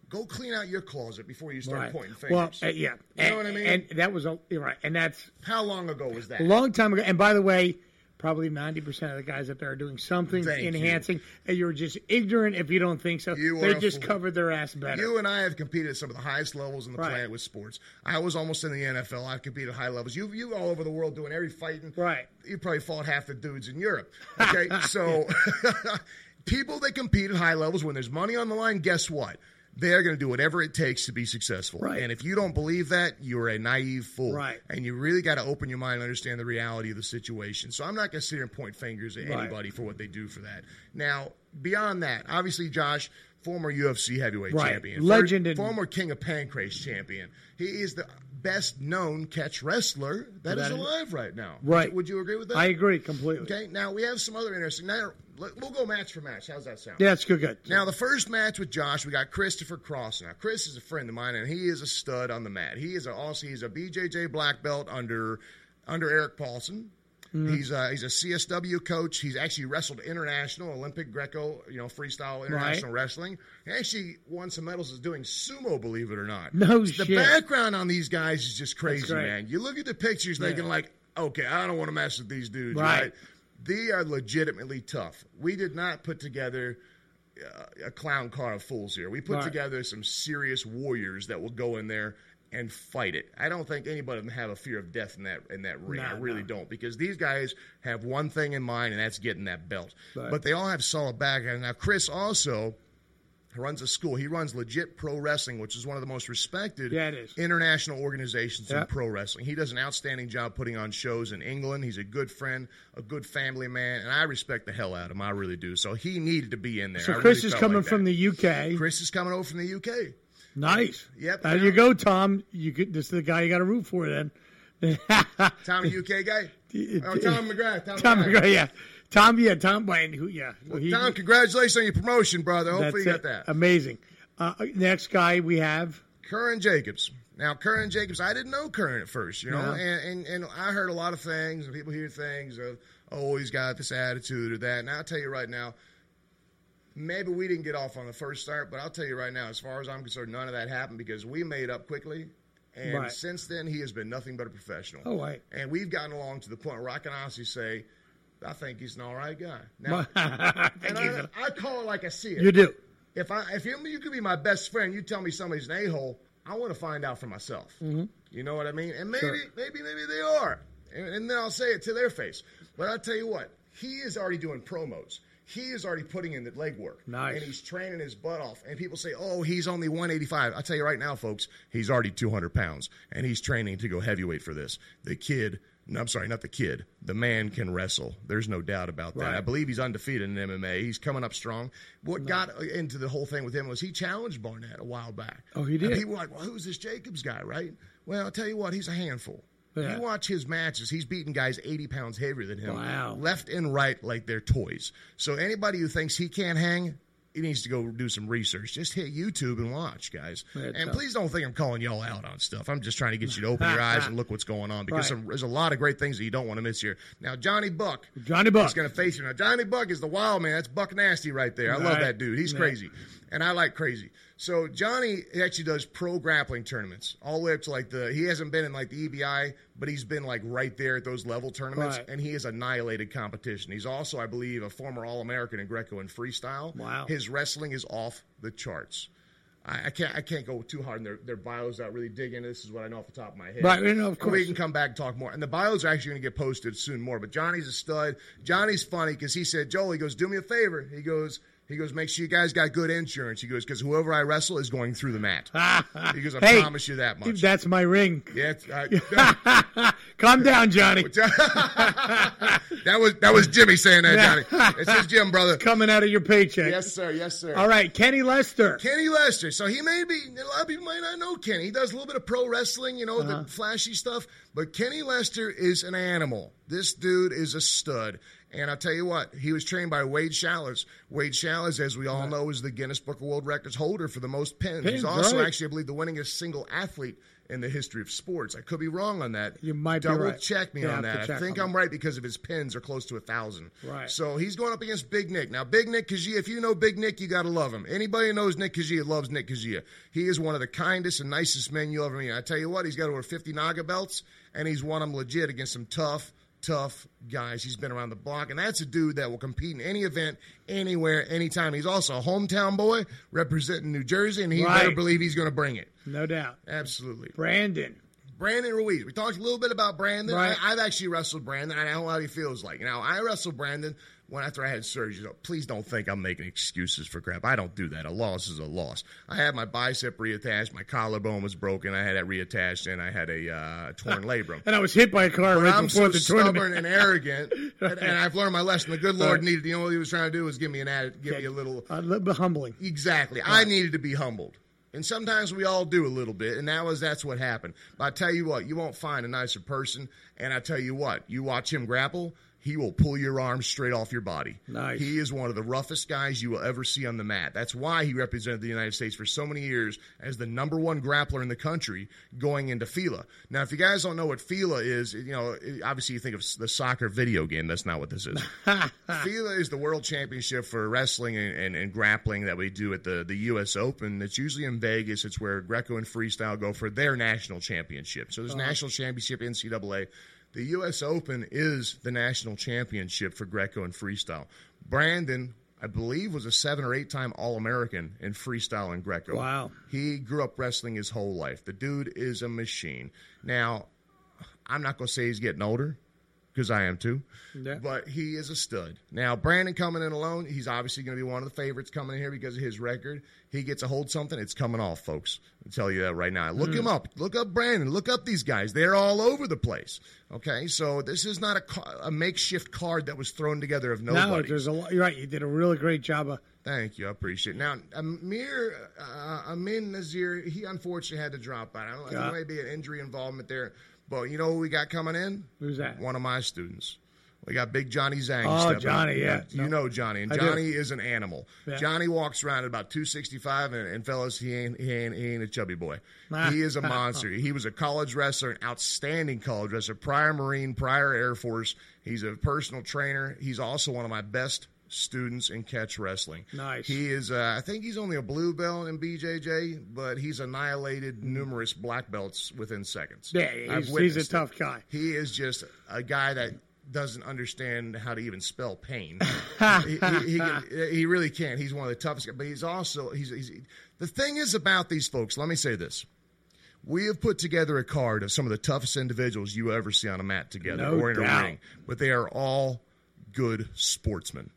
Go clean out your closet before you start Right. pointing Well, fingers. uh, yeah. You and, know what I mean? And that was a, you're right, and that's How long ago was that? a long time ago. And by the way, probably ninety percent of the guys up there are doing something Thank you. enhancing, and you're just ignorant if you don't think so. You they just fool. covered their ass better. You and I have competed at some of the highest levels in the Right. planet with sports. I was almost in the NFL. I've competed at high levels. You you all over the world doing every fighting. Right. You probably fought half the dudes in Europe. Okay, so people that compete at high levels when there's money on the line, guess what? They're going to do whatever it takes to be successful. Right. And if you don't believe that, you're a naive fool. Right. And you really got to open your mind and understand the reality of the situation. So I'm not going to sit here and point fingers at Right. anybody for what they do for that. Now, beyond that, obviously, Josh, former UFC heavyweight Right. champion, Legend in- former King of Pancrase champion. He is the best known catch wrestler that is That is- alive right now. Right. Would you agree with that? I agree completely. Okay. Now we have some other interesting. Now we'll go match for match. How's that sound? Yeah, it's good. Good. Now the first match with Josh, we got Christopher Cross. Now Chris is a friend of mine, and he is a stud on the mat. He is a, also he's a BJJ black belt under under Erik Paulson. Mm-hmm. He's a, he's a CSW coach. He's actually wrestled international, Olympic, Greco, you know, freestyle international wrestling. He actually won some medals as doing sumo, believe it or not. No the shit. background on these guys is just crazy, man. You look at the pictures, thinking like, okay, I don't want to mess with these dudes, Right. right? They are legitimately tough. We did not put together uh, a clown car of fools here. We put Right. together some serious warriors that will go in there and fight it. I don't think anybody would have a fear of death in that in that ring. No, I really no. don't because these guys have one thing in mind, and that's getting that belt. Right. But they all have solid background. Now, Chris also runs a school. He runs Legit Pro Wrestling, which is one of the most respected Yeah, international organizations in pro wrestling. He does an outstanding job putting on shows in England. He's a good friend, a good family man, and I respect the hell out of him. I really do. So he needed to be in there. so I Chris really is coming like from the UK. Chris is coming over from the UK. Nice. Yep. There you go, Tom. You could. This is the guy you got to root for then. Tom, Tommy, UK guy. Oh, Tom McGrath. Tom, Tom McGrath. McGrath, yeah. Tom, yeah, Tom Wayne, who, yeah. Well, he- Tom, congratulations on your promotion, brother. Hopefully you got it. that. Amazing. Uh, next guy we have. Curran Jacobs. Now, Curran Jacobs, I didn't know Curran at first, you know, No. and, and and I heard a lot of things, and people hear things of, oh, he's got this attitude or that. And I'll tell you right now, maybe we didn't get off on the first start, but I'll tell you right now, as far as I'm concerned, none of that happened because we made up quickly. And Right. since then, he has been nothing but a professional. Oh, right. And we've gotten along to the point where I can honestly say, I think he's an all right guy. Now, Thank and you. I, I call it like I see it You do. if I if you, you could be my best friend, you tell me somebody's an a hole. I want to find out for myself. Mm-hmm. You know what I mean? And maybe Sure. maybe maybe they are, and, and then I'll say it to their face. But I'll tell you what, he is already doing promos. He is already putting in the legwork. Nice. And he's training his butt off. And people say, oh, he's only 185. I'll tell you right now, folks, he's already 200 pounds. And he's training to go heavyweight for this. The kid, no, I'm sorry, not the kid. The man can wrestle. There's no doubt about that. Right. I believe he's undefeated in MMA. He's coming up strong. What got into the whole thing with him was he challenged Barnett a while back. Oh, he And did? people were like, well, who's this Jacobs guy, right? Well, I'll tell you what, he's a handful. Yeah. You watch his matches, he's beating guys 80 pounds heavier than him. Wow. Left and right like they're toys. So anybody who thinks he can't hang, he needs to go do some research. Just hit YouTube and watch, guys. And tough. please don't think I'm calling y'all out on stuff. I'm just trying to get you to open your eyes and look what's going on because Right. some, there's a lot of great things that you don't want to miss here. Now, Johnny Buck. Johnny Buck. He's going to face you. Now, Johnny Buck is the wild man. That's Buck Nasty right there. I love that dude. He's Yeah. crazy. And I like crazy. So Johnny actually does pro grappling tournaments all the way up to like the. He hasn't been in like the EBI, but he's been like right there at those level tournaments, Right. and he has annihilated competition. He's also, I believe, a former All American in Greco and freestyle. Wow. His wrestling is off the charts. I, I can't. I can't go too hard in their, their bios. Out really dig into this is what I know off the top of my head. Right, you know, of And We can come back and talk more. And the bios are actually going to get posted soon more. But Johnny's a stud. Johnny's funny because he said, Joel, he goes, do me a favor. He goes, he goes, make sure you guys got good insurance. He goes, because whoever I wrestle is going through the mat. he goes, I Hey, promise you that much. That's my ring. yeah, I- Calm down, Johnny. that was that was Jimmy saying that, Johnny. It's his Jim, brother. Coming out of your paycheck. Yes, sir. Yes, sir. All right, Kenny Lester. Kenny Lester. So he may be, a lot of people might not know Kenny. He does a little bit of pro wrestling, you know, Uh-huh. the flashy stuff. But Kenny Lester is an animal. This dude is a stud. And I'll tell you what, he was trained by Wade Schalles. Wade Schalles, as we all know, is the Guinness Book of World Records holder for the most pins. Pins, He's also right. actually, I believe, the winningest single athlete in the history of sports. I could be wrong on that. You might be Double right. check me on that. I think I'm right because of his pins are close to a thousand. Right. So he's going up against Big Nick. Now, Big Nick Kajia, if you know Big Nick, you got to love him. Anybody who knows Nick Kajia loves Nick Kajia. He is one of the kindest and nicest men you'll ever meet. I tell you what, he's got over 50 Naga belts, and he's won them legit against some tough, tough guys. He's been around the block, and that's a dude that will compete in any event, anywhere, anytime. He's also a hometown boy representing New Jersey, and he Right. better believe he's going to bring it. No doubt. Absolutely. Brandon. Brandon Ruiz. We talked a little bit about Brandon. Right. I, I've actually wrestled Brandon. and I know how he feels like. Now, I wrestled Brandon when after I had surgery. Please don't think I'm making excuses for crap. I don't do that. A loss is a loss. I had my bicep reattached. My collarbone was broken. I had that reattached, and I had a uh, torn labrum. And I was hit by a car But right I'm before so the stubborn tournament. and arrogant, and, and I've learned my lesson. The good Lord Right. needed. You know what he was trying to do was give me an added, give me a little a little bit humbling. Exactly. I needed to be humbled. And sometimes we all do a little bit, and that was that's what happened. But I tell you what, you won't find a nicer person. And I tell you what, you watch him grapple, he will pull your arms straight off your body. Nice. He is one of the roughest guys you will ever see on the mat. That's why he represented the United States for so many years as the number one grappler in the country going into FILA. Now, if you guys don't know what FILA is, you know, obviously you think of the soccer video game. That's not what this is. FILA is the world championship for wrestling and, and, and grappling that we do at the, the U.S. Open. It's usually in Vegas. It's where Greco and Freestyle go for their national championship. So there's uh-huh. national championship, NCAA. The U.S. Open is the national championship for Greco and Freestyle. Brandon, I believe, was a seven or eight time All American in freestyle and Greco. Wow. He grew up wrestling his whole life. The dude is a machine. Now, I'm not going to say he's getting older because I am too. Yeah. But he is a stud. Now, Brandon coming in alone, he's obviously going to be one of the favorites coming in here because of his record. He gets a hold something, it's coming off, folks. I'll tell you that right now. Look him up. Look up Brandon. Look up these guys. They're all over the place. Okay, so this is not a, ca- a makeshift card that was thrown together of No, nobody. there's a lot. You're right. You did a really great job of. Thank you. I appreciate it. Now, Amir, uh, Amin Nazir, he unfortunately had to drop out. I don't know. Yeah. There may be an injury involvement there. But you know who we got coming in? Who's that? One of my students. We got Big Johnny Zhang. Oh, Johnny, up. yeah. You No. know Johnny, and I do. Johnny is an animal. Yeah. Johnny walks around at about 265, and, and fellas, he ain't, he ain't he ain't a chubby boy. Ah. he is a monster. he was a college wrestler, an outstanding college wrestler, prior Marine, prior Air Force. He's a personal trainer. He's also one of my best students in catch wrestling. Nice. He is, uh, I think he's only a blue belt in BJJ, but he's annihilated numerous black belts within seconds. Yeah, he's, he's a it. tough guy. He is just a guy that doesn't understand how to even spell pain. he, he, he, can- he really can't. He's one of the toughest. guys. But he's also he's, he's the thing is about these folks. Let me say this: we have put together a card of some of the toughest individuals you ever see on a mat together No or in doubt. a ring, but they are all good sportsmen,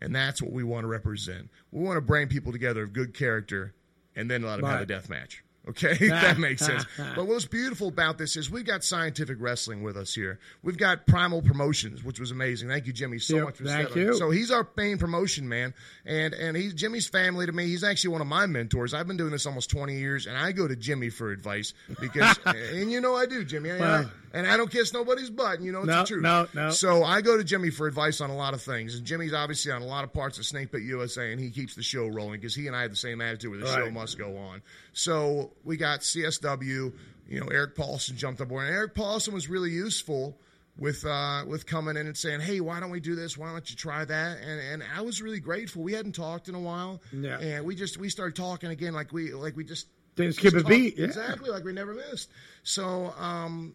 and that's what we want to represent. We want to bring people together of good character, and then let them have a Right. death match. Okay, that makes sense. But what's beautiful about this is we've got scientific wrestling with us here. We've got Primal Promotions, which was amazing. Thank you, Jimmy, so Yep, much for thank you. So he's our main promotion man, and and he's Jimmy's family to me. He's actually one of my mentors. I've been doing this almost twenty years, and I go to Jimmy for advice because, and you know I do, Jimmy. I- Well- and I don't kiss nobody's butt. and You know it's No, the truth. no, no. So I go to Jimmy for advice on a lot of things, and Jimmy's obviously on a lot of parts of Snake Pit USA, and he keeps the show rolling because he and I have the same attitude where the show Right. must go on. So we got CSW. You know, Erik Paulson jumped aboard, and Erik Paulson was really useful with uh, with coming in and saying, "Hey, why don't we do this? Why don't you try that?" And and I was really grateful. We hadn't talked in a while, Yeah. and we just we started talking again, like we like we just Didn't skip a beat. Yeah. Exactly, like we never missed. So um,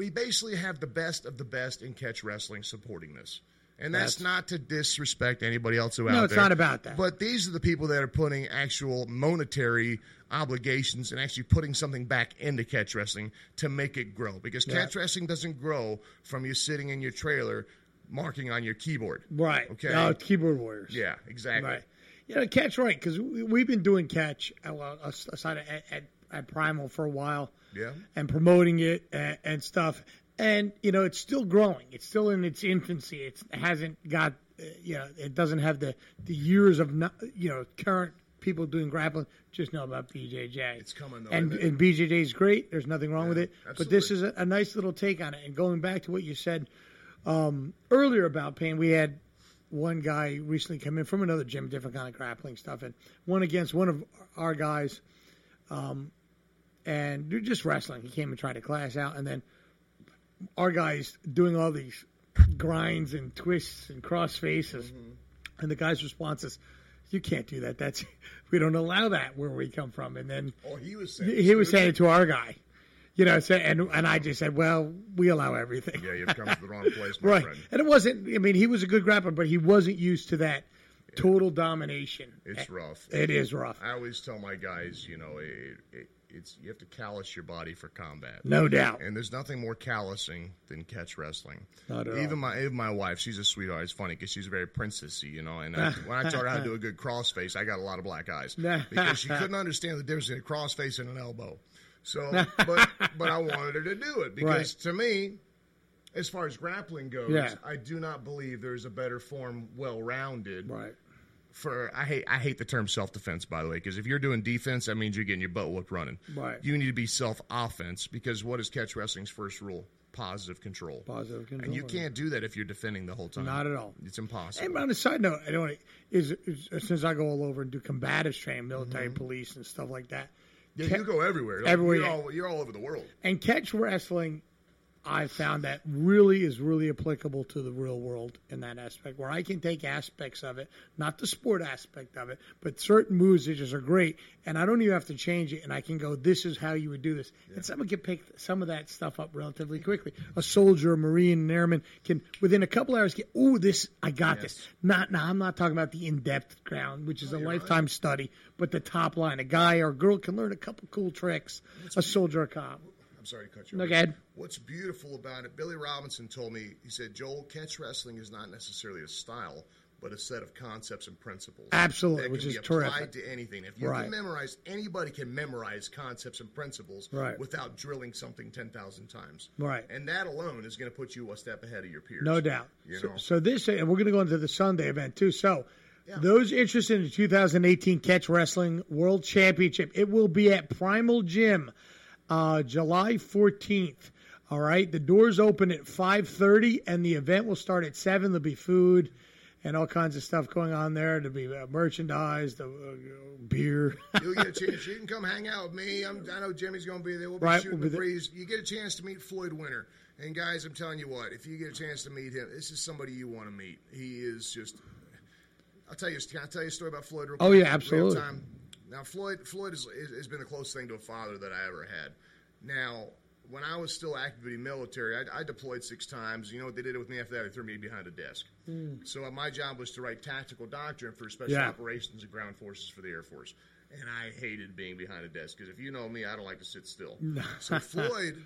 we basically have the best of the best in catch wrestling supporting this. And that's, That's- not to disrespect anybody else who No, out there. No, it's not about that. But these are the people that are putting actual monetary obligations and actually putting something back into catch wrestling to make it grow. Because Yeah. catch wrestling doesn't grow from you sitting in your trailer marking on your keyboard. Right. Okay. No, it's keyboard warriors. Yeah, exactly. Right. You know, catch right because we, we've been doing catch uh, well, as- aside at, at, at Primal for a while. Yeah. And promoting it and, and stuff, and you know, it's still growing. It's still in its infancy. It's, it hasn't got, uh, you know, it doesn't have the the years of no, you know current people doing grappling. Just know about BJJ. It's coming, though, and and BJJ is great. There's nothing wrong with it. But this is a, a nice little take on it. And going back to what you said um, earlier about pain, we had one guy recently come in from another gym, different kind of grappling stuff, and one against one of our guys, um, and they're just wrestling. He came and tried to class out, and then our guys doing all these grinds and twists and cross faces, mm-hmm. and the guy's response is, "You can't do that. That's we don't allow that where we come from." And then Oh, he was saying he, he was saying it to our guy. You know, so, and and I just said, well, we allow everything. Yeah, you've come to the wrong place, my right. friend. And it wasn't. I mean, he was a good grappler, but he wasn't used to that total domination. It's rough. It is rough. I always tell my guys, you know, it, it, it's you have to callous your body for combat. No doubt. And there's nothing more callousing than catch wrestling. Not at even all. my even my wife, she's a sweetheart. It's funny because she's very princessy, you know. And I, when I taught her how to do a good crossface, I got a lot of black eyes because she couldn't understand the difference between a crossface and an elbow. So, but but I wanted her to do it because Right. to me, as far as grappling goes, Yeah. I do not believe there's a better form, well rounded, Right. For I hate I hate the term self defense by the way because if you're doing defense that means you're getting your butt whooped running. Right. You need to be self offense because what is catch wrestling's first rule? Positive control. Positive control. And you can't do that if you're defending the whole time. Not at all. It's impossible. And on a side note, I don't is, is uh, since I go all over and do combative training, military mm-hmm. police and stuff like that. yeah, you go everywhere. Everywhere, You're all, you're all over the world. And catch wrestling, I found that really is really applicable to the real world in that aspect, where I can take aspects of it, not the sport aspect of it, but certain moves that just are great, and I don't even have to change it, and I can go, this is how you would do this, and someone can pick some of that stuff up relatively quickly. A soldier, a marine, an airman can within a couple hours get, oh, this I got this. Not now, I'm not talking about the in-depth ground, which is a lifetime study, but the top line, a guy or a girl can learn a couple cool tricks. A soldier, a cop. I'm sorry to cut you No, off. go ahead. What's beautiful about it, Billy Robinson told me, he said, Joel, catch wrestling is not necessarily a style, but a set of concepts and principles. Absolutely, that which can is be applied terrific. to anything. If you Right. can memorize, anybody can memorize concepts and principles Right. without drilling something 10,000 times. Right. And that alone is going to put you a step ahead of your peers. No doubt. You So, know? so this, and we're going to go into the Sunday event too. So, those interested in the 2018 Catch Wrestling World Championship, it will be at Primal Gym, uh, July 14th. All right, the doors open at 5:30, and the event will start at seven. There'll be food and all kinds of stuff going on there. There'll be uh, merchandise, the uh, beer. You'll get a chance. You can come hang out with me. I'm, I know Jimmy's going to be there. We'll be Right, shooting we'll be the there. breeze. You get a chance to meet Floyd Winter. And guys, I'm telling you what, if you get a chance to meet him, this is somebody you want to meet. He is just. I'll tell you. Can I tell you a story about Floyd? Real Oh, quick? yeah, Real absolutely. Now, Floyd, Floyd is, is, has been the closest thing to a father that I ever had. Now, when I was still active duty military, I, I deployed six times. You know what they did with me after that? They threw me behind a desk. So uh, my job was to write tactical doctrine for special Yeah. operations and ground forces for the Air Force. And I hated being behind a desk because if you know me, I don't like to sit still. so Floyd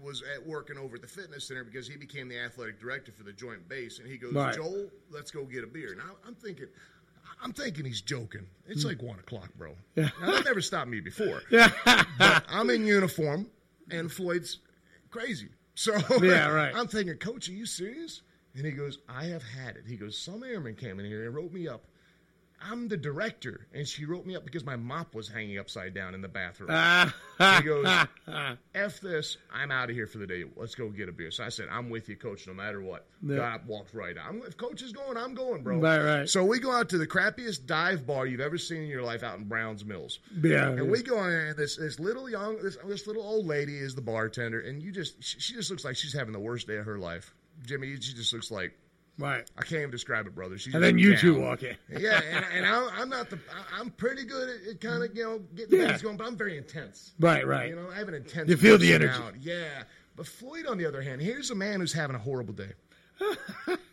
was at working over at the fitness center because he became the athletic director for the joint base, and he goes, Right. "Joel, let's go get a beer." Now I'm thinking. I'm thinking he's joking. It's hmm. like one o'clock, bro. Now, that never stopped me before. but I'm in uniform, and Floyd's crazy. So Yeah, right. I'm thinking, Coach, are you serious? And he goes, I have had it. He goes, some airman came in here and wrote me up. I'm the director, and she wrote me up because my mop was hanging upside down in the bathroom. he goes, F this, I'm out of here for the day. Let's go get a beer. So I said, I'm with you, coach, no matter what. Got up, walked right out. I'm, if coach is going, I'm going, bro. Right, right. So we go out to the crappiest dive bar you've ever seen in your life out in Browns Mills. Yeah. And we go in and this, this little young, this, this little old lady is the bartender, and you just, she, she just looks like she's having the worst day of her life. Jimmy, she just looks like, right. I can't even describe it, brother. She's And then you two down. walk in. yeah, and, and I'm, I'm not the. I- I'm pretty good at, at kind of you know getting Yeah. things going, but I'm very intense. Right, right. You know, I have an intense. You feel the energy. Yeah, but Floyd, on the other hand, here's a man who's having a horrible day.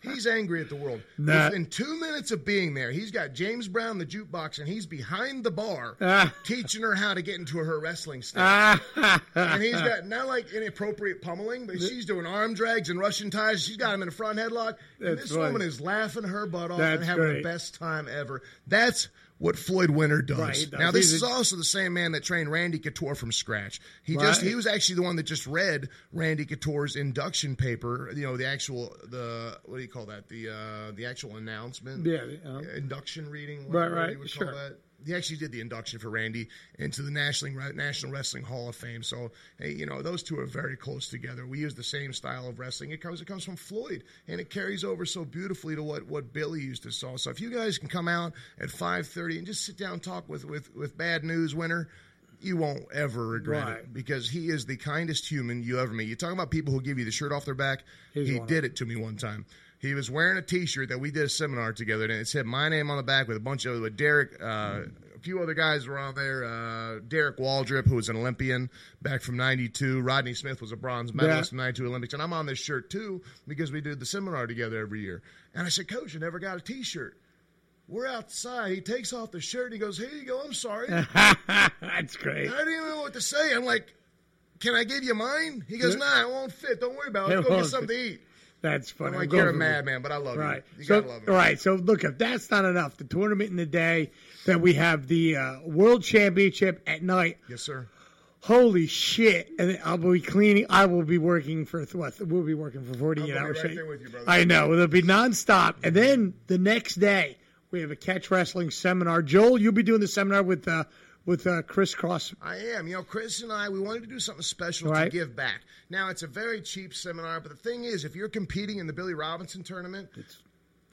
He's angry at the world. Nah. Within two minutes of being there, he's got James Brown the jukebox, and he's behind the bar Ah. teaching her how to get into her wrestling style. Ah, and he's got not like inappropriate pummeling, but she's doing arm drags and Russian ties. She's got him in a front headlock, and That's this woman is laughing her butt off That's and having great. the best time ever. That's what Floyd Winter does. Right, does. Now, this is also the same man that trained Randy Couture from scratch. He Right. just he was actually the one that just read Randy Couture's induction paper. You know, the actual the what do you call that? The uh, the actual announcement. Yeah, uh, induction reading. Right, right, you would sure. call that. He actually did the induction for Randy into the National National Wrestling Hall of Fame. So, hey, you know, those two are very close together. We use the same style of wrestling. It comes it comes from Floyd, and it carries over so beautifully to what, what Billy used to saw. So, if you guys can come out at five thirty and just sit down and talk with with with Bad News Winter. You won't ever regret Right. it because he is the kindest human you ever meet. You talk about people who give you the shirt off their back. He did it to me one time. He was wearing a T-shirt that we did a seminar together, and it said my name on the back with a bunch of with Derek uh, a few other guys were on there. Uh, Derrick Waldroup, who was an Olympian back from '92. Rodney Smith was a bronze medalist Yeah. in '92 Olympics, and I'm on this shirt too because we did the seminar together every year. And I said, Coach, I never got a T-shirt. We're outside. He takes off the shirt. and He goes, Here you go. I'm sorry. That's great. I didn't even know what to say. I'm like, Can I give you mine? He goes, Nah, it won't fit. Don't worry about it. It go get something to eat. That's I'm funny. like, I'm You're a going for it. madman, but I love Right. you. You so, gotta love right. So, look, if that's not enough, the tournament in the day, then we have the uh, World Championship at night. Yes, sir. Holy shit! And I'll be cleaning. I will be working for what? We'll be working for forty-eight hours. right straight. with you, brother. I know it'll be nonstop. And then the next day we have a catch wrestling seminar. Joel, you'll be doing the seminar with uh, with uh, Chris Cross. I am. You know, Chris and I, we wanted to do something special to give back. Now, it's a very cheap seminar, but the thing is, if you're competing in the Billy Robinson tournament,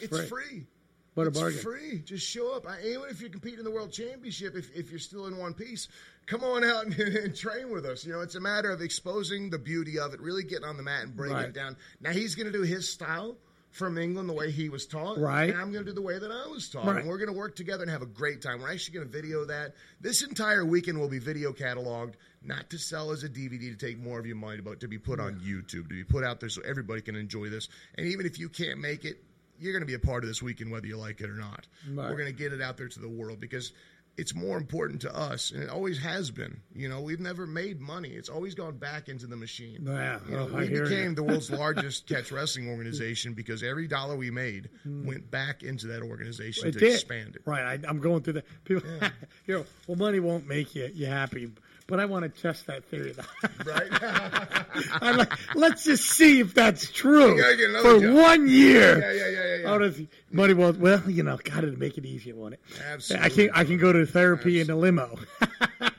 it's, free. free. What a bargain. it's bargain! free. Just show up. I, even if you're competing in the World Championship, if, if you're still in one piece, come on out and, and train with us. You know, it's a matter of exposing the beauty of it, really getting on the mat and breaking Right. it down. Now, he's going to do his style from England, the way he was taught. Right. And I'm going to do the way that I was taught. Right. And we're going to work together and have a great time. We're actually going to video that. This entire weekend will be video cataloged, not to sell as a DVD to take more of your money, but to be put on YouTube, to be put out there so everybody can enjoy this. And even if you can't make it, you're going to be a part of this weekend whether you like it or not. Right. We're going to get it out there to the world because it's more important to us, and it always has been. You know, we've never made money; it's always gone back into the machine. Yeah, You oh, know, oh, I we hear became you. the world's largest catch wrestling organization because every dollar we made hmm. went back into that organization It to did. expand it. Right. I, I'm going through that. People, you know, well, money won't make you you happy, but I want to test that theory. though. Right? I'm like, let's just see if that's true You gotta get another for job. one year. yeah, yeah, yeah, yeah. yeah. How does money won't? Well, you know, got to make it easier, won't it? Absolutely. I can I can go to therapy in a limo.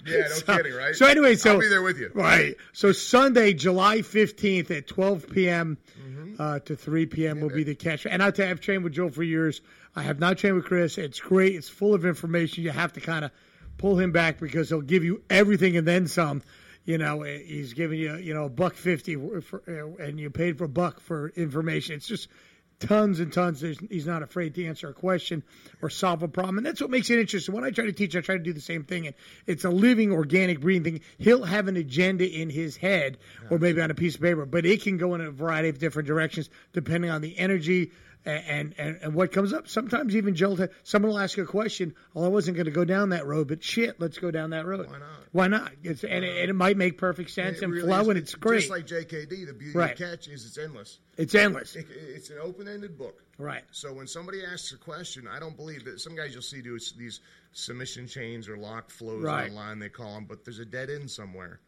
Yeah, no So- kidding, right? So anyway, so I'll be there with you. Right. So Sunday, July fifteenth at twelve p.m. Mm-hmm. Uh, to three p.m. will be the catch. And you, I've trained with Joe for years. I have not trained with Chris. It's great. It's full of information. You have to kind of pull him back because he'll give you everything and then some. You know, eh, he's giving you, you know, a buck fifty, for, uh, and you paid for a buck for information. It's just tons and tons. He's not afraid to answer a question or solve a problem, and that's what makes it interesting. When I try to teach, I try to do the same thing, and it's a living, organic, breathing thing. He'll have an agenda in his head, or maybe on a piece of paper, but it can go in a variety of different directions depending on the energy. And, and and what comes up sometimes even Joel someone will ask a question well I wasn't going to go down that road but shit let's go down that road Why not? why not it's, and, it, and it might make perfect sense and really flow is. and it's great Just like JKD, the beauty Right. of catch is it's endless. it's endless It, it's an open-ended book. right So when somebody asks a question, I don't believe that some guys you'll see do these submission chains or lock flows Right. online they call them, but there's a dead end somewhere.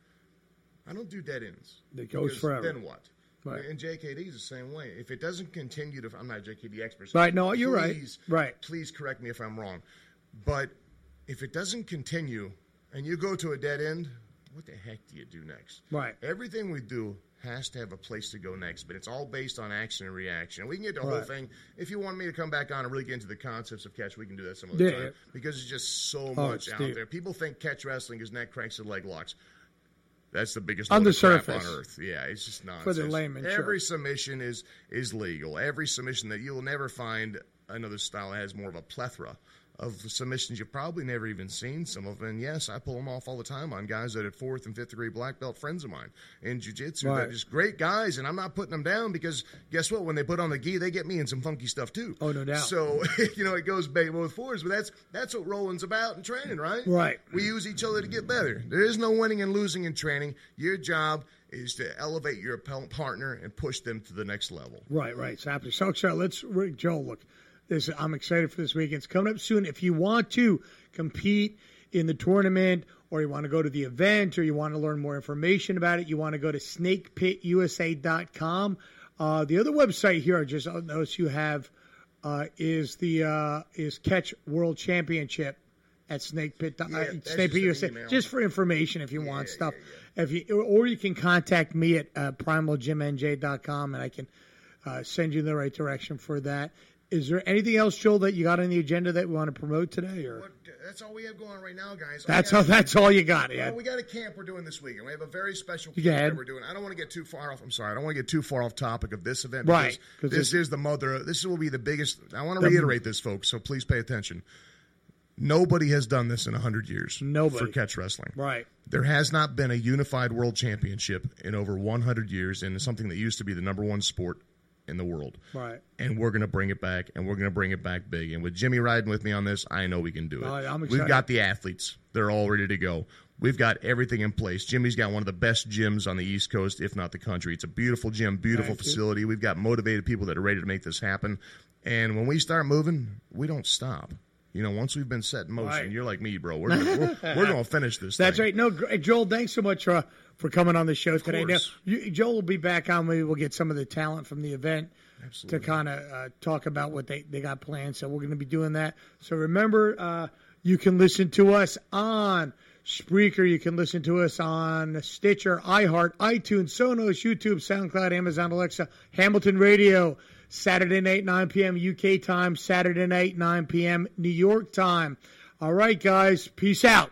I don't do dead ends. It goes forever. Then what? Right. And JKD is the same way. If it doesn't continue to, I'm not a JKD expert. Right, no, you're right. please- Right. Please correct me if I'm wrong. But if it doesn't continue and you go to a dead end, what the heck do you do next? Right. Everything we do has to have a place to go next, but it's all based on action and reaction. We can get the whole thing. If you want me to come back on and really get into the concepts of catch, we can do that some other Yeah, time because it's just so Oh, much out deep. there. People think catch wrestling is neck cranks and leg locks. That's the biggest On the surface. on earth. Yeah, it's just nonsense. For the layman, sure. every submission is is legal. Every submission that you will never find another style that has more of a plethora of submissions you've probably never even seen some of them. And yes, I pull them off all the time on guys that are fourth and fifth degree black belt friends of mine in jiu-jitsu. Right. They're just great guys, and I'm not putting them down because guess what? When they put on the gi, they get me in some funky stuff too. Oh, no doubt. So you know it goes back both forwards, but that's that's what rolling's about in training, right? Right. We use each other to get better. There is no winning and losing in training. Your job is to elevate your partner and push them to the next level. Right, right. Exactly. So, so let's, Joel, look, this, I'm excited for this weekend. It's coming up soon. If you want to compete in the tournament or you want to go to the event or you want to learn more information about it, you want to go to snakepitusa.com. Uh, the other website here, I just noticed you have, uh, is the, uh, is Catch World Championship at Snake Pit, uh, Yeah, that's Snake Pit just USA, email. just for information if you want yeah, stuff. If you, or you can contact me at uh, primalgymnj.com and I can uh, send you in the right direction for that. Is there anything else, Joel, that you got on the agenda that we want to promote today? Or What, that's all we have going on right now, guys. that's all. That's all you got, yeah. Well, we got a camp we're doing this weekend. We have a very special camp that we're doing. I don't want to get too far off. I'm sorry. I don't want to get too far off topic of this event. Right, this is the mother. This will be the biggest. I want to The- reiterate this, folks. So please pay attention. Nobody has done this in 100 years Nobody. for catch wrestling. Right. There has not been a unified world championship in over 100 years in something that used to be the number one sport in the world. Right. And we're going to bring it back, and we're going to bring it back big. And with Jimmy riding with me on this, I know we can do it. Oh, I'm We've got the athletes. They're all ready to go. We've got everything in place. Jimmy's got one of the best gyms on the East Coast, if not the country. It's a beautiful gym, beautiful Thank you. facility. We've got motivated people that are ready to make this happen. And when we start moving, we don't stop. You know, once we've been set in motion, Right. you're like me, bro. We're gonna, we're, we're going to finish this. That's thing. right. No, Joel, thanks so much uh, for coming on the show today. Now, you, Joel will be back on. Maybe we'll get some of the talent from the event to kind of uh, talk about what they, they got planned. So we're going to be doing that. So remember, uh, you can listen to us on Spreaker. You can listen to us on Stitcher, iHeart, iTunes, Sonos, YouTube, SoundCloud, Amazon Alexa, Hamilton Radio. Saturday night, 9 p.m. UK time. Saturday night, 9 p.m. New York time. All right, guys. Peace out.